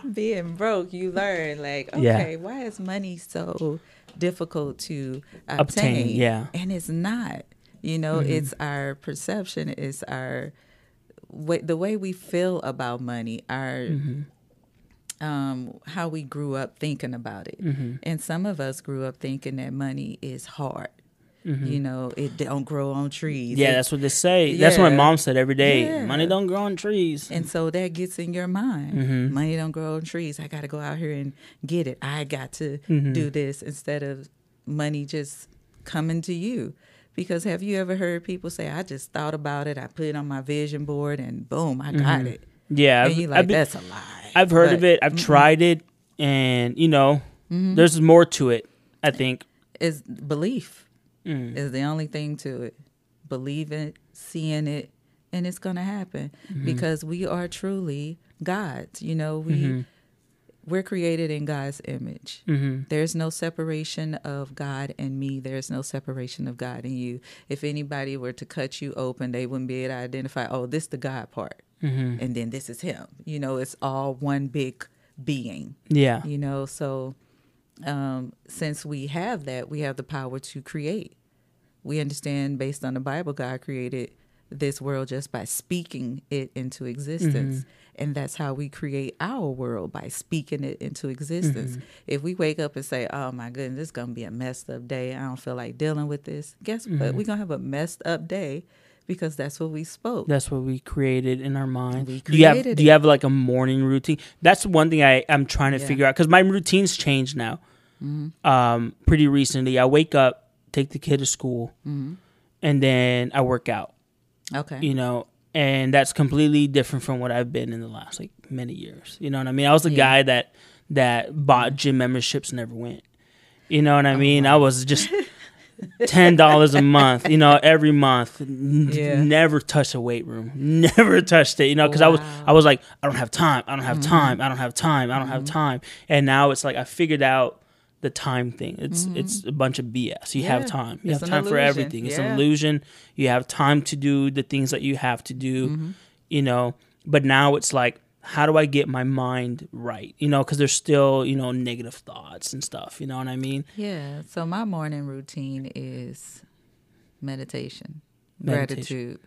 being broke, you learn like, okay, Yeah. why is money so difficult to obtain? Obtain, yeah. Mm-hmm. and it's not. You know, it's our perception, it's our way, the way we feel about money, our Mm-hmm. um, how we grew up thinking about it. Mm-hmm. And some of us grew up thinking that money is hard. You know, it don't grow on trees. Mm-hmm. Yeah, It- that's what they say. That's what my mom said every day. Yeah. Money don't grow on trees. And so that gets in your mind. Mm-hmm. Money don't grow on trees. I got to go out here and get it. I got to Mm-hmm. do this instead of money just coming to you. Because have you ever heard people say, I just thought about it, I put it on my vision board, and boom, I got it. Yeah, And I've, you I've been- that's a lie. I've heard of it. I've tried it, and you know, Mm-hmm. there's more to it. I think. Is belief Mm. is the only thing to it. Believe it, seeing it, and it's going to happen Mm-hmm. because we are truly gods. You know, we Mm-hmm. we're created in God's image. Mm-hmm. There's no separation of God and me. There's no separation of God and you. If anybody were to cut you open, they wouldn't be able to identify, oh, this the God part. Mm-hmm. And then this is him. You know, it's all one big being, Yeah. you know. So um, since we have that, we have the power to create. We understand based on the Bible, God created this world just by speaking it into existence. And that's how we create our world by speaking it into existence. If we wake up and say, Oh my goodness, this is going to be a messed up day. I don't feel like dealing with this. Guess what? We're going to have a messed up day because that's what we spoke. That's what we created in our mind. We do you have created Do you have like a morning routine? That's one thing I I'm trying to Yeah. figure out because my routine's changed now. Mm-hmm. Um, pretty recently, I wake up, take the kid to school, Mm-hmm. and then I work out. okay. You know, and that's completely different from what I've been in the last like many years. You know what I mean? I was the Yeah. guy that that bought gym memberships and never went. You know what Oh, I mean? I was just ten dollars a month. You know, every month. N- Yeah. Never touched a weight room. Never touched it. You know, because I was Mm-hmm. I was like, I don't have time. I don't have time. I don't have time. I don't have time. And now it's like I figured out the time thing. It's it's a bunch of BS. You have Mm-hmm. Time. You It's have time for everything. It's an illusion. You have time to do the things that you have to do. Mm-hmm. You know, but now it's like how do I get my mind right? You know, because there's still, you know, negative thoughts and stuff. You know what I mean? Yeah. So my morning routine is meditation, Meditation. gratitude.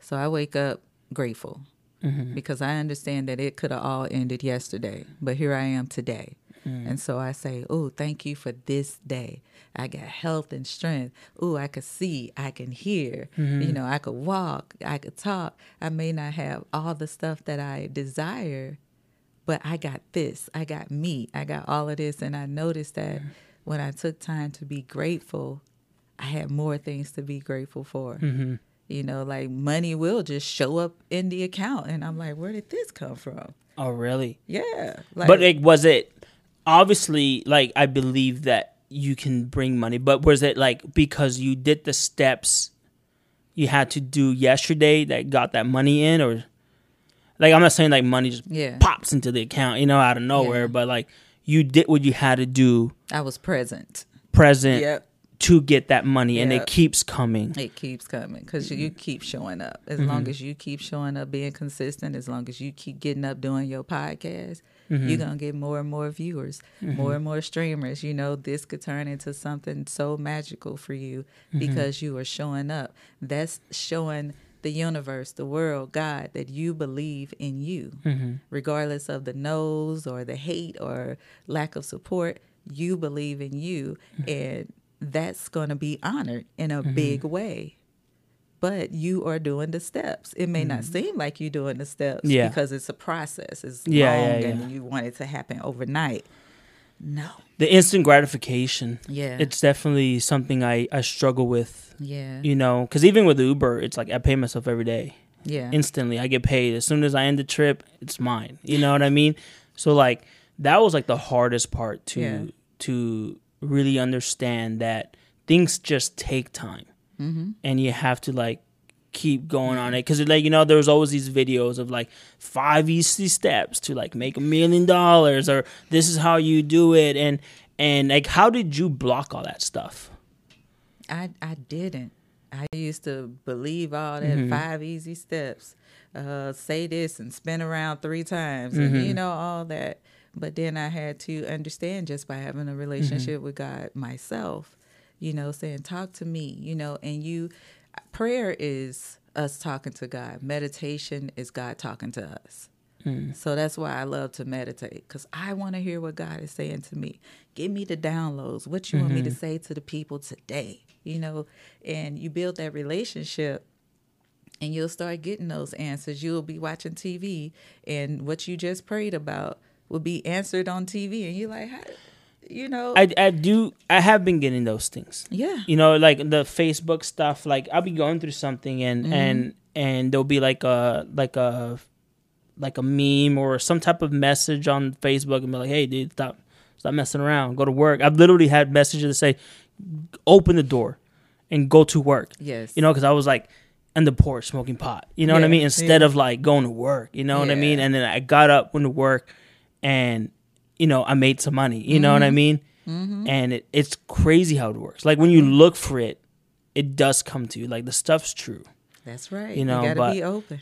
So I wake up grateful Mm-hmm. because I understand that it could have all ended yesterday, but here I am today. Mm. And so I say, Oh, thank you for this day. I got health and strength. Oh, I could see, I can hear, Mm-hmm. you know, I could walk, I could talk. I may not have all the stuff that I desire, but I got this. I got me. I got all of this. And I noticed that when I took time to be grateful, I had more things to be grateful for. Mm-hmm. You know, like money will just show up in the account. And I'm like, where did this come from? Oh, really? Yeah. Like, but like, was it obviously like I believe that you can bring money, but was it like because you did the steps you had to do yesterday that got that money in, or like I'm not saying like money just Yeah. pops into the account, you know, out of nowhere, Yeah. but like you did what you had to do I was present. present Yep. to get that money, and it keeps coming. It keeps coming because Mm-hmm. you keep showing up. As long as you keep showing up, being consistent, as long as you keep getting up doing your podcast, Mm-hmm. you're going to get more and more viewers, more and more streamers. You know, this could turn into something so magical for you Mm-hmm. because you are showing up. That's showing the universe, the world, God, that you believe in you, Mm-hmm. regardless of the no's or the hate or lack of support. You believe in you, Mm-hmm. and that's going to be honored in a big way. But you are doing the steps. It may not seem like you're doing the steps Mm-hmm. Yeah. because it's a process. It's Yeah, long yeah, and you want it to happen overnight. No. The instant gratification. Yeah. It's definitely something I, I struggle with, yeah. you know, because even with Uber, it's like I pay myself every day. yeah. instantly. I get paid as soon as I end the trip. It's mine. You know what I mean? So like that was like the hardest part to to really understand that things just take time, mm-hmm. and you have to like keep going on it because like you know there was always these videos of like five easy steps to like make a million dollars or this is how you do it and and like how did you block all that stuff I I didn't. I used to believe all that Mhm. five easy steps, uh, say this and spin around three times, Mhm. and you know all that. But then I had to understand just by having a relationship with God myself, you know, saying talk to me, you know, and you, prayer is us talking to God. Meditation is God talking to us. Mm. So that's why I love to meditate because I want to hear what God is saying to me. Give me the downloads. What you want me to say to the people today, you know? And you build that relationship and you'll start getting those answers. You'll be watching TV and what you just prayed about will be answered on TV. And you're like, How? You know? I, I do I have been getting those things. yeah. You know, like the Facebook stuff. Like I'll be going through something and Mm-hmm. and and there'll be like a like a like a meme or some type of message on Facebook and be like, "Hey, dude, stop stop messing around. Go to work." I've literally had messages that say, "Open the door and go to work." Yes. You know, because I was like on the porch smoking pot. You know what I mean? Instead yeah. of like going to work. You know what I mean? And then I got up, went to work, and you know I made some money. You know what I mm-hmm. mean? Mm-hmm. And it, it's crazy how it works. Like when you mm-hmm. look for it, it does come to you. Like the stuff's true. That's right. You know, you got but- to be open.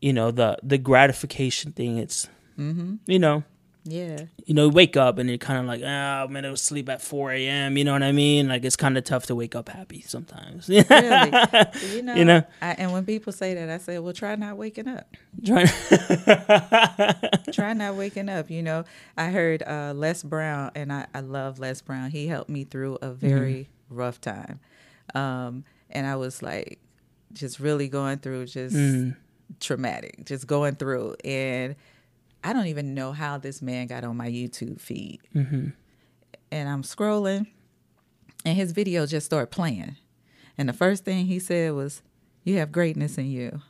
You know the the gratification thing. It's Mm-hmm. you know Yeah. you know wake up and you're kind of like ah I'm gonna sleep at 4 a.m. You know what I mean? Like it's kind of tough to wake up happy sometimes. Really. you know, You know? I, and when people say that, I say, well, try not waking up. Trying. try not waking up. You know, I heard uh, Les Brown, and I, I love Les Brown. He helped me through a very rough time. Um, and I was like, just really going through just Mm. traumatic, just going through. And I don't even know how this man got on my YouTube feed. Mhm. And I'm scrolling, and his video just started playing. And the first thing he said was, You have greatness in you.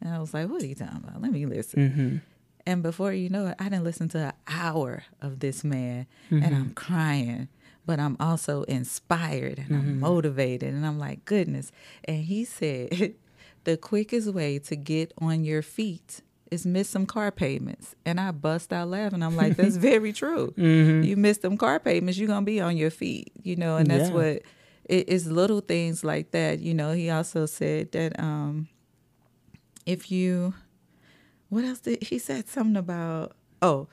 And I was like, What are you talking about? Let me listen. Mhm. And before you know it, I didn't listen to an hour of this man, and I'm crying, but I'm also inspired and I'm motivated, and I'm like, goodness. And he said, the quickest way to get on your feet is miss some car payments. And I bust out laughing. I'm like, that's very true. You miss them car payments, you're gonna be on your feet, you know. And that's Yeah. what it is. Little things like that, you know. He also said that um, if you what else did he said something about oh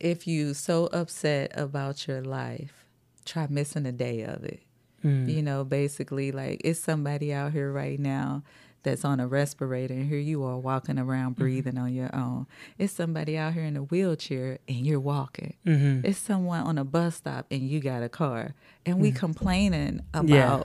if you so upset about your life try missing a day of it Mm. you know basically like it's somebody out here right now that's on a respirator and here you are walking around Mm-hmm. breathing on your own it's somebody out here in a wheelchair and you're walking Mhm. it's someone on a bus stop and you got a car and we complaining about Mm. Yeah.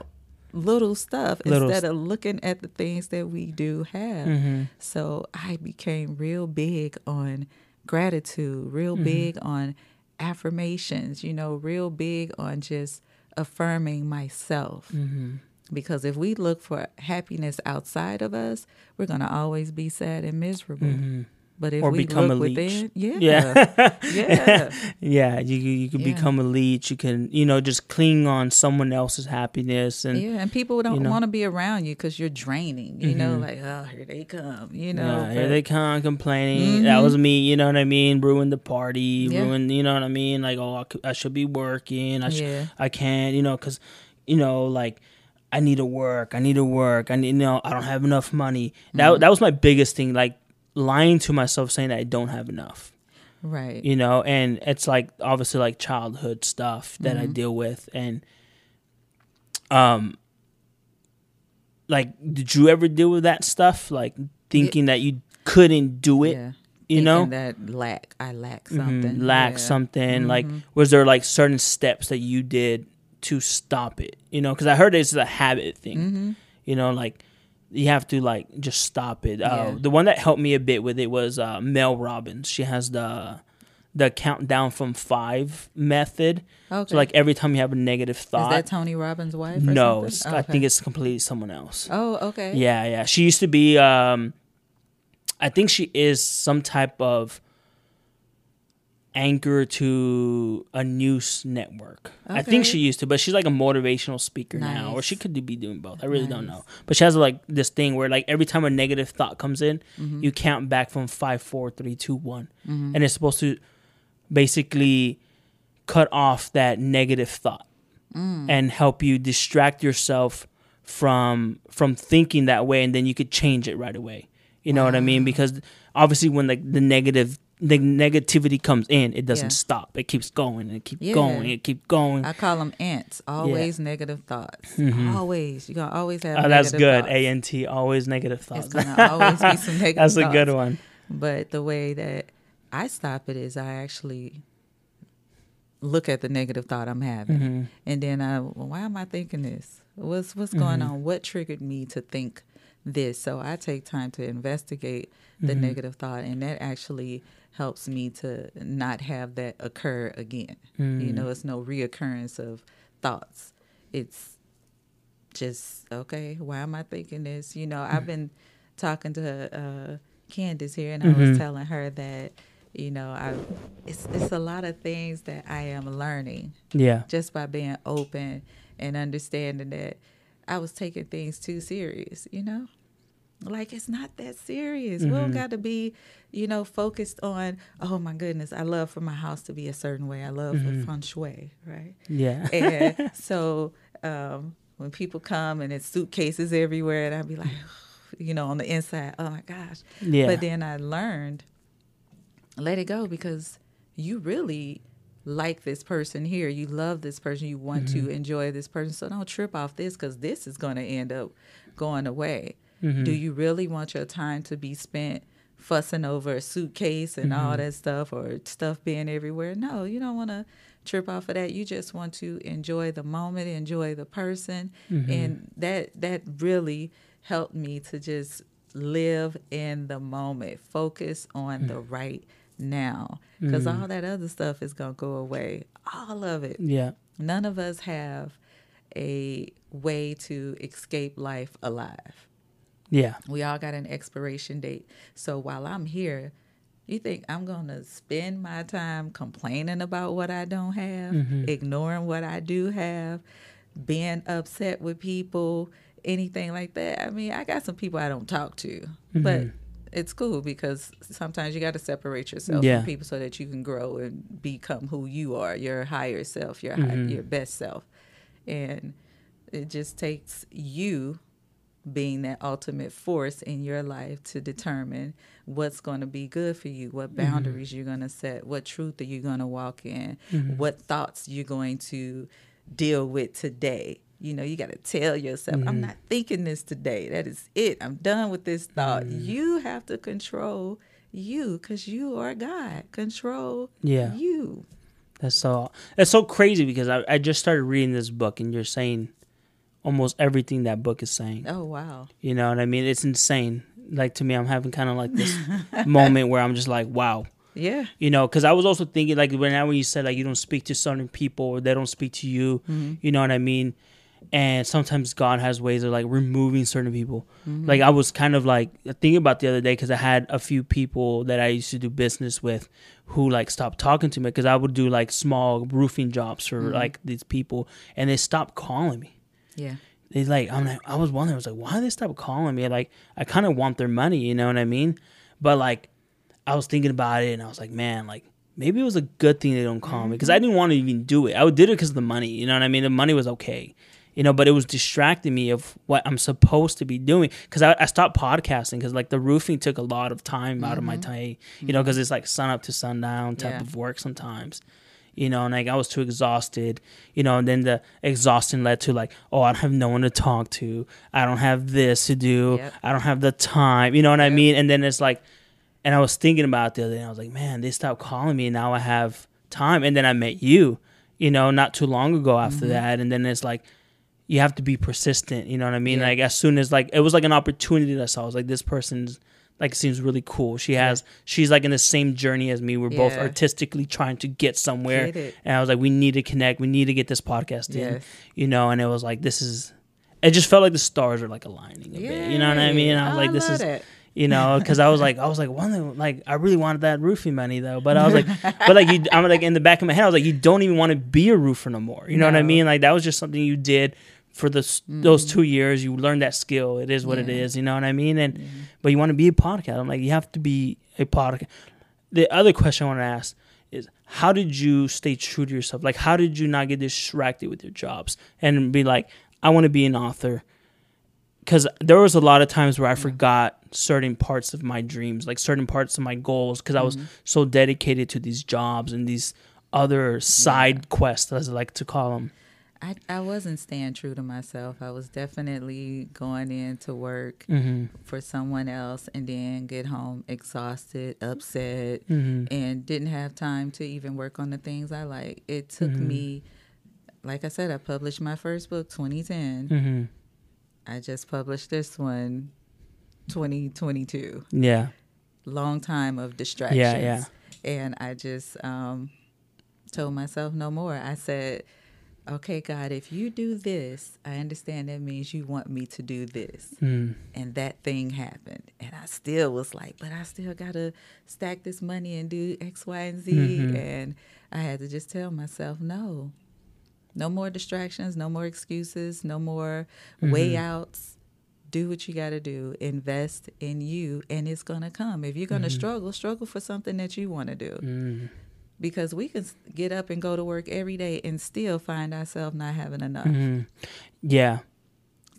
little stuff Little instead st- of looking at the things that we do have Mhm. so i became real big on gratitude real Mm-hmm. big on affirmations you know real big on just affirming myself Mhm. Because if we look for happiness outside of us we're going to always be sad and miserable Mhm. but if Or we become look a leech. within yeah Yeah. yeah yeah, you you can Yeah. become a leech. You can you know just cling on someone else's happiness and yeah, and people don't you know. want to be around you because you're draining. You know, Mhm. like oh, here they come. You know, Yeah, here they come complaining. That Mhm. was me. You know what I mean? Ruined the party. Yeah. Ruined. You know what I mean? Like, oh, I, I should be working. I sh- Yeah. I can't. You know, because you know, like, I need to work. I need to work. I need. You know, I don't have enough money. That Mm-hmm. that was my biggest thing. Like lying to myself, saying that I don't have enough. right. You know, and it's like obviously like childhood stuff that Mm-hmm. I deal with, and um, like, did you ever deal with that stuff? Like thinking that you couldn't do it. yeah. you know? That lack. I lack Mhm, something. lack Yeah. Mm-hmm. something like was there like certain steps that you did to stop it you know because i heard it's a habit thing Mm-hmm. you know like you have to like just stop it uh, the one that helped me a bit with it was uh, mel robbins she has the the countdown from five method Okay. so like every time you have a negative thought, is that Tony Robbins' wife? Or no Oh, i think it's completely someone else Oh, okay. yeah, yeah. She used to be um I think she is some type of anchor to a news network. I think she used to, but she's like a motivational speaker now, or she could be doing both. I really don't know. But she has like this thing where like every time a negative thought comes in, Mm-hmm. you count back from five, four, three, two, one, and it's supposed to basically cut off that negative thought Mm. and help you distract yourself from from thinking that way and then you could change it right away you know wow. what i mean because obviously when like the negative the negativity comes in, it doesn't yeah. stop. It keeps going and it keeps yeah. going. It keeps going. I call them ants. Always yeah. negative thoughts. Mm-hmm. Always. You're gonna always have. Oh, that's good. A N T. Always negative thoughts. It's gonna always be some negative. Thoughts. That's a good one. But the way that I stop it is I actually look at the negative thought I'm having, mm-hmm. and then I, well, why am I thinking this? What's what's going mm-hmm. on? What triggered me to think this? So I take time to investigate the mm-hmm. negative thought, and that actually helps me to not have that occur again. Mm. You know, it's no reoccurrence of thoughts. It's just okay. Why am I thinking this? You know. I've been talking to uh, Candace here, and mm-hmm. I was mm-hmm. telling her that you know, I it's it's a lot of things that I am learning. Yeah, just by being open and understanding that I was taking things too serious. You know, like it's not that serious. Mm-hmm. We don't mm-hmm. got to be, you know, focused on. Oh my goodness, I love for my house to be a certain way. I love mm-hmm. the feng shui, right? Yeah. and so um, when people come and it's suitcases everywhere, and I'd be like, you know, on the inside, oh my gosh. Yeah. But then I learned, let it go because you really like this person here. You love this person. You want mm-hmm. to enjoy this person. So don't trip off this because this is going to end up going away. Mm-hmm. Do you really want your time to be spent fussing over a suitcase and mm-hmm. all that stuff or stuff being everywhere? No, you don't want to trip off of that. You just want to enjoy the moment, enjoy the person, mm-hmm. and that that really helped me to just live in the moment, focus on the mm. right now, because mm. all that other stuff is gonna go away. All of it. Yeah. None of us have a way to escape life alive. Yeah. We all got an expiration date. So while I'm here, you think I'm going to spend my time complaining about what I don't have, mm-hmm. ignoring what I do have, being upset with people, anything like that? I mean, I got some people I don't talk to, mm-hmm. but it's cool because sometimes you got to separate yourself yeah. from people so that you can grow and become who you are, your higher self, your mm-hmm. high, your best self. And it just takes you being that ultimate force in your life to determine what's going to be good for you, what mm-hmm. boundaries mm-hmm. you're going to set, what truth are you going to walk in, mm-hmm. what thoughts you're going to deal with today. You know, you got to tell yourself, mm-hmm. I'm not thinking this today. That is it. I'm done with this thought. Mm-hmm. You have to control you because you are God. Control yeah. you. That's so that's so crazy because I, I just started reading this book and you're saying almost everything that book is saying. Oh wow. You know what I mean? It's insane. Like to me, I'm having kind of like this moment where I'm just like, wow. Yeah. You know, because I was also thinking like when now when you said like you don't speak to certain people or they don't speak to you, mm-hmm. you know what I mean? And sometimes God has ways of like removing certain people. Mm-hmm. Like I was kind of like thinking about the other day because I had a few people that I used to do business with who like stopped talking to me because I would do like small roofing jobs for mm-hmm. like these people and they stopped calling me. Yeah. They like I'm like I was wondering I was like why they stop calling me like I kind of want their money you know what I mean but like I was thinking about it and I was like man like maybe it was a good thing they don't call me because I didn't want to even do it I did it because of the money you know what I mean the money was okay you know but it was distracting me of what I'm supposed to be doing because I, I, stopped podcasting because like the roofing took a lot of time mm-hmm. out of my mm-hmm. you know because it's like sun up to sundown type yeah. of work sometimes you know, and like I was too exhausted, you know, and then the exhaustion led to like, oh, I don't have no one to talk to. I don't have this to do. Yep. I don't have the time. You know what yep. I mean? And then it's like, and I was thinking about the other day. I was like, man, they stopped calling me. And now I have time. And then I met you, you know, not too long ago after mm-hmm. that. And then it's like, you have to be persistent. You know what I mean? Yeah. Like as soon as like it was like an opportunity that I saw. I was like, this person's like seems really cool. She has she's like in the same journey as me. We're yeah. both artistically trying to get somewhere. Get and I was like, we need to connect. We need to get this podcast in. Yes. You know, and it was like this is it just felt like the stars are like aligning a bit. You know what I mean? I was oh, like, this is it. you know, because I was like, I was like, one, thing, like, I really wanted that roofing money though, but I was like, but like, you, I'm like in the back of my head, I was like, you don't even want to be a roofer no more. You know no. what I mean? Like that was just something you did for the, mm-hmm. those two years you learn that skill it is what yeah. it is you know what i mean and mm-hmm. but you want to be a podcast i'm like you have to be a podcast the other question i want to ask is how did you stay true to yourself like how did you not get distracted with your jobs and be like i want to be an author because there was a lot of times where I forgot certain parts of my dreams, like certain parts of my goals, because I was Mm-hmm. so dedicated to these jobs and these other side quests, as I like to call them. I, I wasn't staying true to myself. I was definitely going in to work Mm-hmm. for someone else and then get home exhausted, upset, Mm-hmm. and didn't have time to even work on the things I like. It took me, like I said, I published my first book 2010. Mm-hmm. I just published this one 2022. Yeah. Long time of distractions. Yeah, yeah. And I just um, told myself no more. I said, okay, God, if you do this, I understand that means you want me to do this. Mm. And that thing happened. And I still was like, but I still got to stack this money and do X, Y, and Z. Mhm. And I had to just tell myself, no, no more distractions, no more excuses, no more way Mhm. outs. Do what you got to do. Invest in you, and it's going to come. If you're going to Mhm. struggle, struggle for something that you want to do Mm. Because we can get up and go to work every day and still find ourselves not having enough. Mhm. Yeah.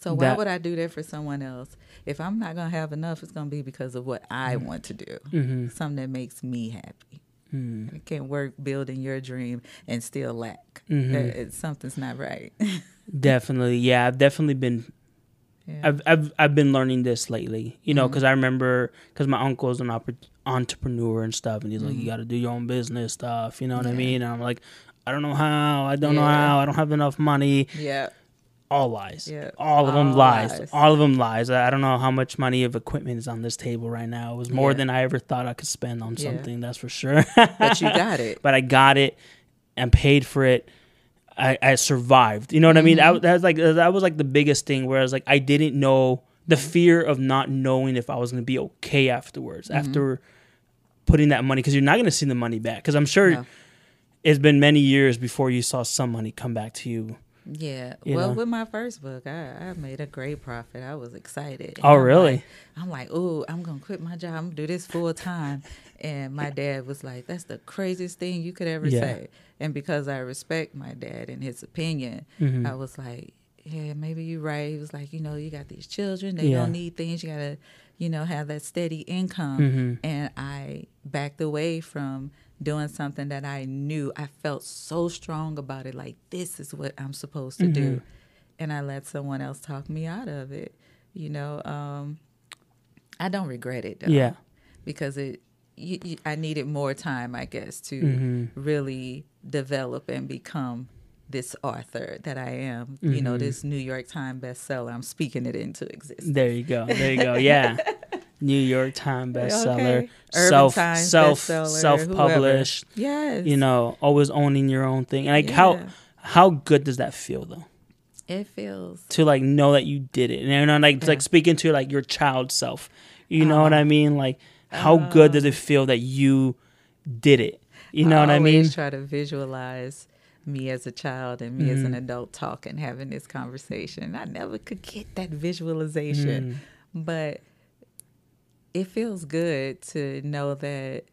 So why That- would I do that for someone else? If I'm not gonna have enough, it's gonna be because of what I want to do, Mm-hmm. something that makes me happy. Mm. I can't work building your dream and still lack. Mhm. Uh, it- something's not right. Definitely. Yeah. I've definitely been yeah. I've I've I've been learning this lately, you know, because I remember because my uncle's an entrepreneur and stuff, and he's like, Mhm. you got to do your own business stuff, you know what I mean? And I'm like, I don't know how, I don't know how, I don't have enough money. yeah. All lies, Yeah. all of them All lies. lies. all of them lies. I I don't know how much money of equipment is on this table right now. It was more Yeah. than I ever thought I could spend on Yeah. something. That's for sure. But you got it. but I got it and paid for it. I, I survived. You know what I mean? Mm-hmm. I, that was like that was like the biggest thing. Where I was like, I didn't know the fear of not knowing if I was going to be okay afterwards Mm-hmm. after putting that money because you're not going to see the money back. Because I'm sure No. it's been many years before you saw some money come back to you. Yeah. You well, know? with my first book, I, I made a great profit. I was excited. Oh, I'm really? like- I'm like, oh, I'm gonna quit my job. I'm gonna do this full time. And my dad was like, that's the craziest thing you could ever Yeah. say. And because I respect my dad and his opinion, Mhm. I was like, yeah, maybe you're right. He was like, you know, you got these children. They Yeah. don't need things. You gotta, you know, have that steady income. Mhm. And I backed away from doing something that I knew I felt so strong about it. Like this is what I'm supposed to do, Mhm. and I let someone else talk me out of it. You know, um, I don't regret it though. Yeah. because it. You, you, I needed more time, I guess, to Mhm. really develop and become this author that I am. You know, Mhm. this New York Times bestseller. I'm speaking it into existence. There you go. There you go. Yeah. New York Times bestseller, Okay. Self Times self bestseller, self published. Yes. You know, always owning your own thing. And like how Yeah. how good does that feel though? It feels To like know that you did it, and you know, like Yeah. like speaking to like your child self. You know what Uh-huh. I mean? Like how good does it feel that you did it? You know what I mean? always try to visualize me as a child and me as an Mhm. adult talking, having this conversation. I never could get that visualization, Mm. but it feels good to know that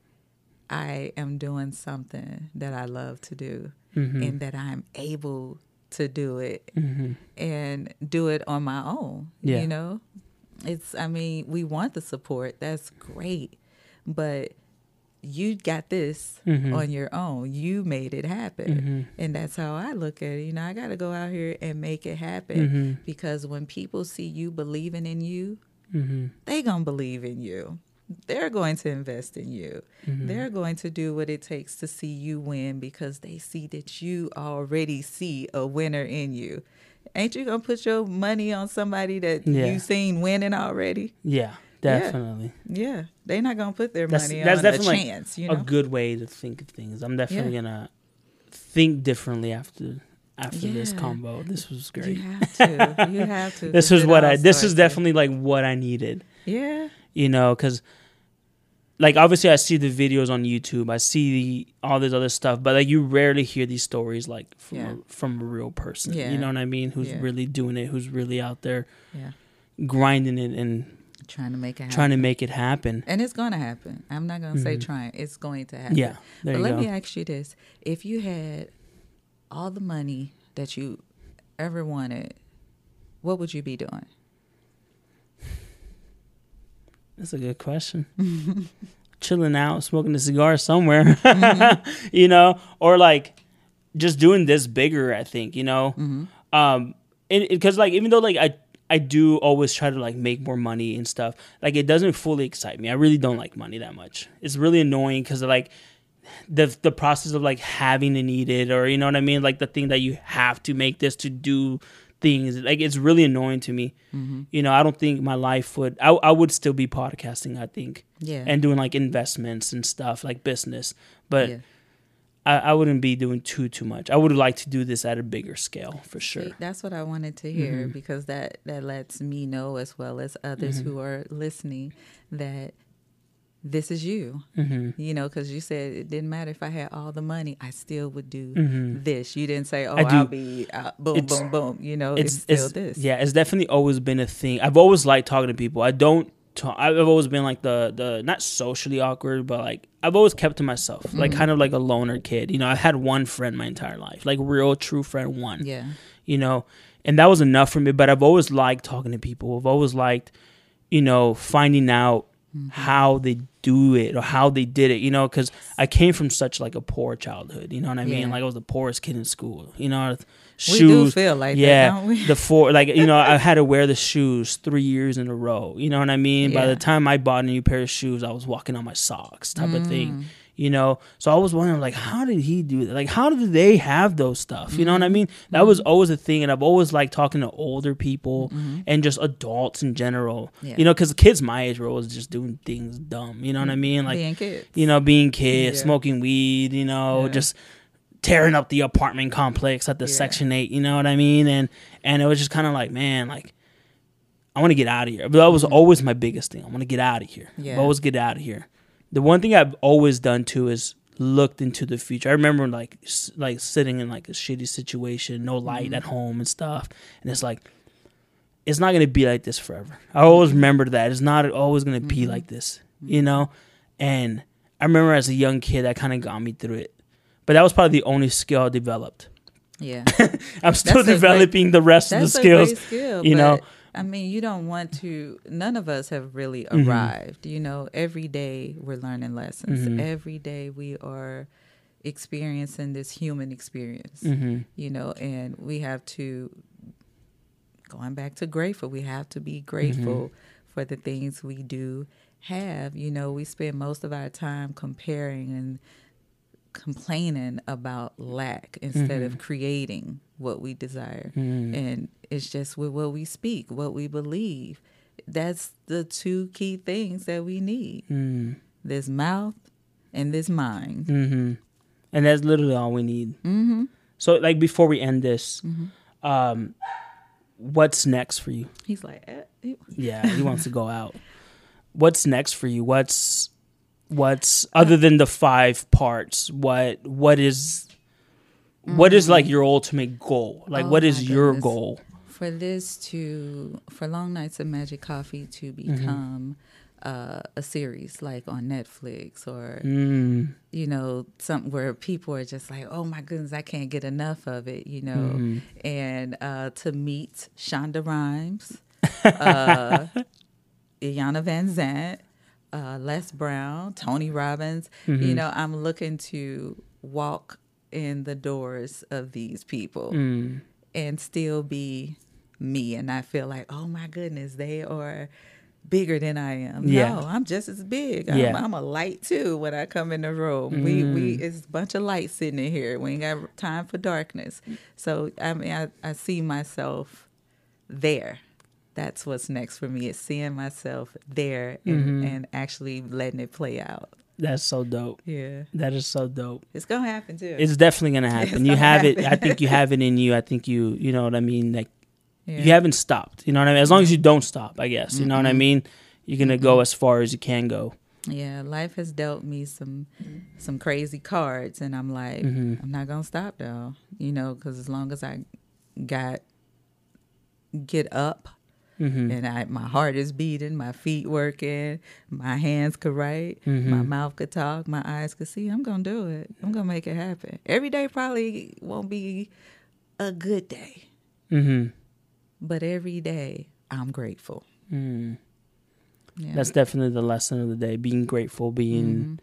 I am doing something that I love to do Mhm. and that I'm able to do it Mhm. and do it on my own. Yeah. You know, it's, I mean, we want the support. That's great. But you got this Mhm. on your own. You made it happen. Mhm. And that's how I look at it. You know, I got to go out here and make it happen Mhm. because when people see you believing in you, Mhm. they going to believe in you. They're going to invest in you. Mhm. They're going to do what it takes to see you win because they see that you already see a winner in you. Ain't you gonna put your money on somebody that Yeah. you seen winning already? Yeah, definitely. Yeah, they're not gonna put their That's- money that's on definitely a chance. You know? A good way to think of things. I'm definitely Yeah. gonna think differently after after this combo. This was great. you have to. You have to. this is what I. This is definitely like what I needed. Yeah, You know, because like obviously I see the videos on YouTube. I see the, all this other stuff, but like you rarely hear these stories like from Yeah. a, from a real person. Yeah. You know what I mean? Who's Yeah. really doing it? Who's really out there yeah. grinding it and Trying to make it happen. trying to make it happen? and it's gonna happen. I'm not gonna say Mhm. trying. It's going to happen. Yeah, there but you let go. me ask you this: If you had all the money that you ever wanted, what would you be doing? That's a good question. Chilling out, smoking a cigar somewhere, mm-hmm. you know, or like just doing this bigger. I think you know, mm-hmm. um, because like even though like I I do always try to like make more money and stuff. Like it doesn't fully excite me. I really don't like money that much. It's really annoying because like the the process of like having to need it or you know what I mean. Like the thing that you have to make this to do things. Like it's really annoying to me. Mm-hmm. You know, I don't think my life would. I I would still be podcasting. I think. Yeah. And doing like investments and stuff like business, but. Yeah. I, I wouldn't be doing too too much. I would like to do this at a bigger scale for sure. See, that's what I wanted to hear mm-hmm. because that that lets me know as well as others mm-hmm. who are listening that this is you. Mm-hmm. You know, because you said it didn't matter if I had all the money, I still would do mm-hmm. this. You didn't say, "Oh, I'll be uh, boom, it's, boom, boom." You know, it's, it's still it's, this. Yeah, it's definitely always been a thing. I've always liked talking to people. I don't. Talk, I've always been like the the not socially awkward, but like I've always kept to myself, mm-hmm. like kind of like a loner kid. You know, i've had one friend my entire life, like real true friend one. Yeah. You know, and that was enough for me. But I've always liked talking to people. I've always liked, you know, finding out mm-hmm. how they do it or how they did it, you know, because I came from such like a poor childhood, you know what I mean? Yeah. Like I was the poorest kid in school, you know. Shoes, we do feel like yeah, that, the four, like you know, I had to wear the shoes three years in a row. You know what I mean? Yeah. By the time I bought a new pair of shoes, I was walking on my socks, type mm. of thing. You know so i was wondering like how did he do that like how did they have those stuff you know what i mean that mm-hmm. was always a thing and i've always liked talking to older people mm-hmm. and just adults in general yeah. you know because kids my age were always just doing things dumb you know what i mean like being kids you know being kids yeah. smoking weed you know yeah. just tearing up the apartment complex at the section 8 you know what i mean and and it was just kind of like man like I want to get out of here. But that was mm-hmm. always my biggest thing. I want to get out of here. Yeah. Always get out of here the one thing I've always done too is looked into the future. I remember like like sitting in like a shitty situation, no light mm-hmm. at home and stuff, and it's like it's not gonna be like this forever. I always remember that it's not always gonna be mm-hmm. like this, you mm-hmm. know. And I remember as a young kid, that kind of got me through it. But that was probably the only skill I developed. Yeah, I'm still that's developing great, the rest of the skills. Skill, you know, I mean, you don't want to. None of us have really mm-hmm. arrived. You know, every day we're learning lessons. Mm-hmm. Every day we are experiencing this human experience. Mm-hmm. You know, and we have to. Going back to grateful, we have to be grateful mm-hmm. for the things we do have. You know, we spend most of our time comparing and complaining about lack instead of mm-hmm. creating what we desire. Mm. And it's just with what we speak, what we believe. That's the two key things that we need mm. this mouth and this mind. Mm-hmm. And that's literally all we need. Mm-hmm. So, like, before we end this, mm-hmm. um, what's next for you? He's like, eh. yeah, he wants to go out. What's next for you? What's what's other than the five parts? What what is Mm-hmm. What is like mm-hmm. your ultimate goal? Like, oh what is your goodness. goal? For this to, for Long Nights and Magic Coffee to mm-hmm. become mm-hmm. uh, a series like on Netflix or, mm. you know, something where people are just like, oh my goodness, I can't get enough of it, you know, mm-hmm. and uh, to meet Shonda Rhimes, uh, Iyanla Vanzant, uh, Les Brown, Tony Robbins. Mm-hmm. You know, I'm looking to walk in the doors of these people mm. and still be me and I feel like, oh my goodness, they are bigger than I am. Yeah. No, I'm just as big. I'm, I'm, a light too when I come in the room. Mm. We we it's a bunch of light sitting in here. We ain't got time for darkness. So I mean I, I see myself there. That's what's next for me is seeing myself there and, mm-hmm. and actually letting it play out. That's so dope. Yeah. That is so dope. It's gonna happen too. It's definitely gonna happen. It's you gonna have happen. it. I think you have it in you. I think you. You know what I mean. Like yeah. you haven't stopped. You know what I mean. As long as you don't stop, I guess. You mm-hmm. know what I mean. You're gonna mm-hmm. go as far as you can go. Yeah, life has dealt me some some crazy cards, and I'm like, mm-hmm. I'm not gonna stop though. You know, because as long as I got get up Mm-hmm. And I, my heart is beating, my feet working, my hands could write, mm-hmm. my mouth could talk, my eyes could see. I'm gonna do it. I'm gonna make it happen. Every day probably won't be a good day, mm-hmm. but every day I'm grateful. Mm. Yeah. That's definitely the lesson of the day. Being grateful, being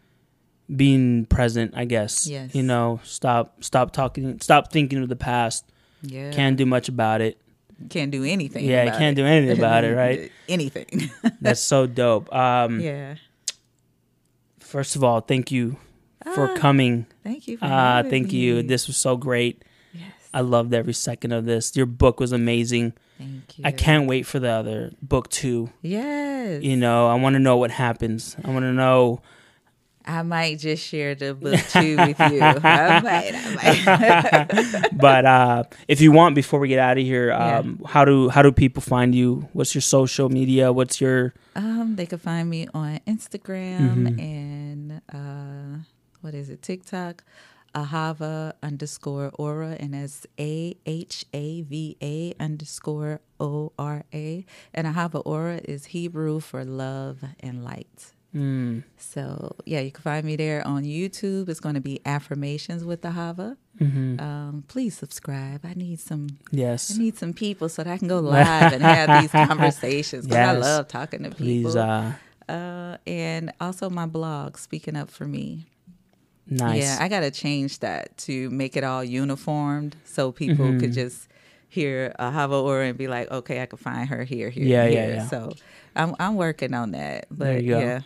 Mhm. being present, I guess. Yes. You know, stop stop talking stop thinking of the past. yeah. Can't do much about it. Can't do anything. Yeah, about can't it. do anything about it, right? anything. That's so dope. Um yeah. first of all, thank you for Ah, coming. Thank you. For Uh thank you. This was so great. Yes. I loved every second of this. Your book was amazing. Thank you. I can't wait for the other book too. Yes. You know, I want to know what happens. I want to know I might just share the book too with you. I might. I might. but uh, if you want, before we get out of here, Yeah. um, how do how do people find you? What's your social media? What's your um, they can find me on Instagram and uh, what is it? TikTok. Ahava underscore Ora, and that's A H A V A underscore O R A. And Ahava Ora is Hebrew for love and light. Mm, So yeah, you can find me there on YouTube. It's going to be affirmations with Ahava. mhm. Um, please subscribe. I need some Yes, I need some people so that I can go live and have these conversations because I love talking to Please, people. uh, Uh, and also my blog, Speaking Up for Me. nice. Yeah, I got to change that to make it all uniformed so people Mm-hmm. could just hear Ahava Ora and be like, okay, I can find her here, here, Yeah, and yeah, yeah. So I'm I'm working on that. But There you go.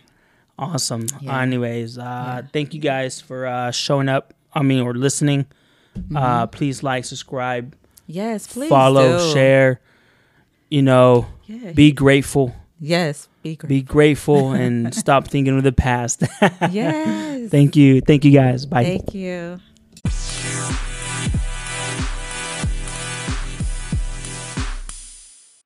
Yeah, Awesome. Yeah. Anyways, uh, thank you guys for uh, showing up. I mean, or listening. Uh, please like, subscribe, yes, Mm-hmm. please follow, do. share. You know, Yeah. be grateful. yes, be great. Be grateful and stop thinking of the past. yes. Thank you. Thank you guys. Bye. Thank you.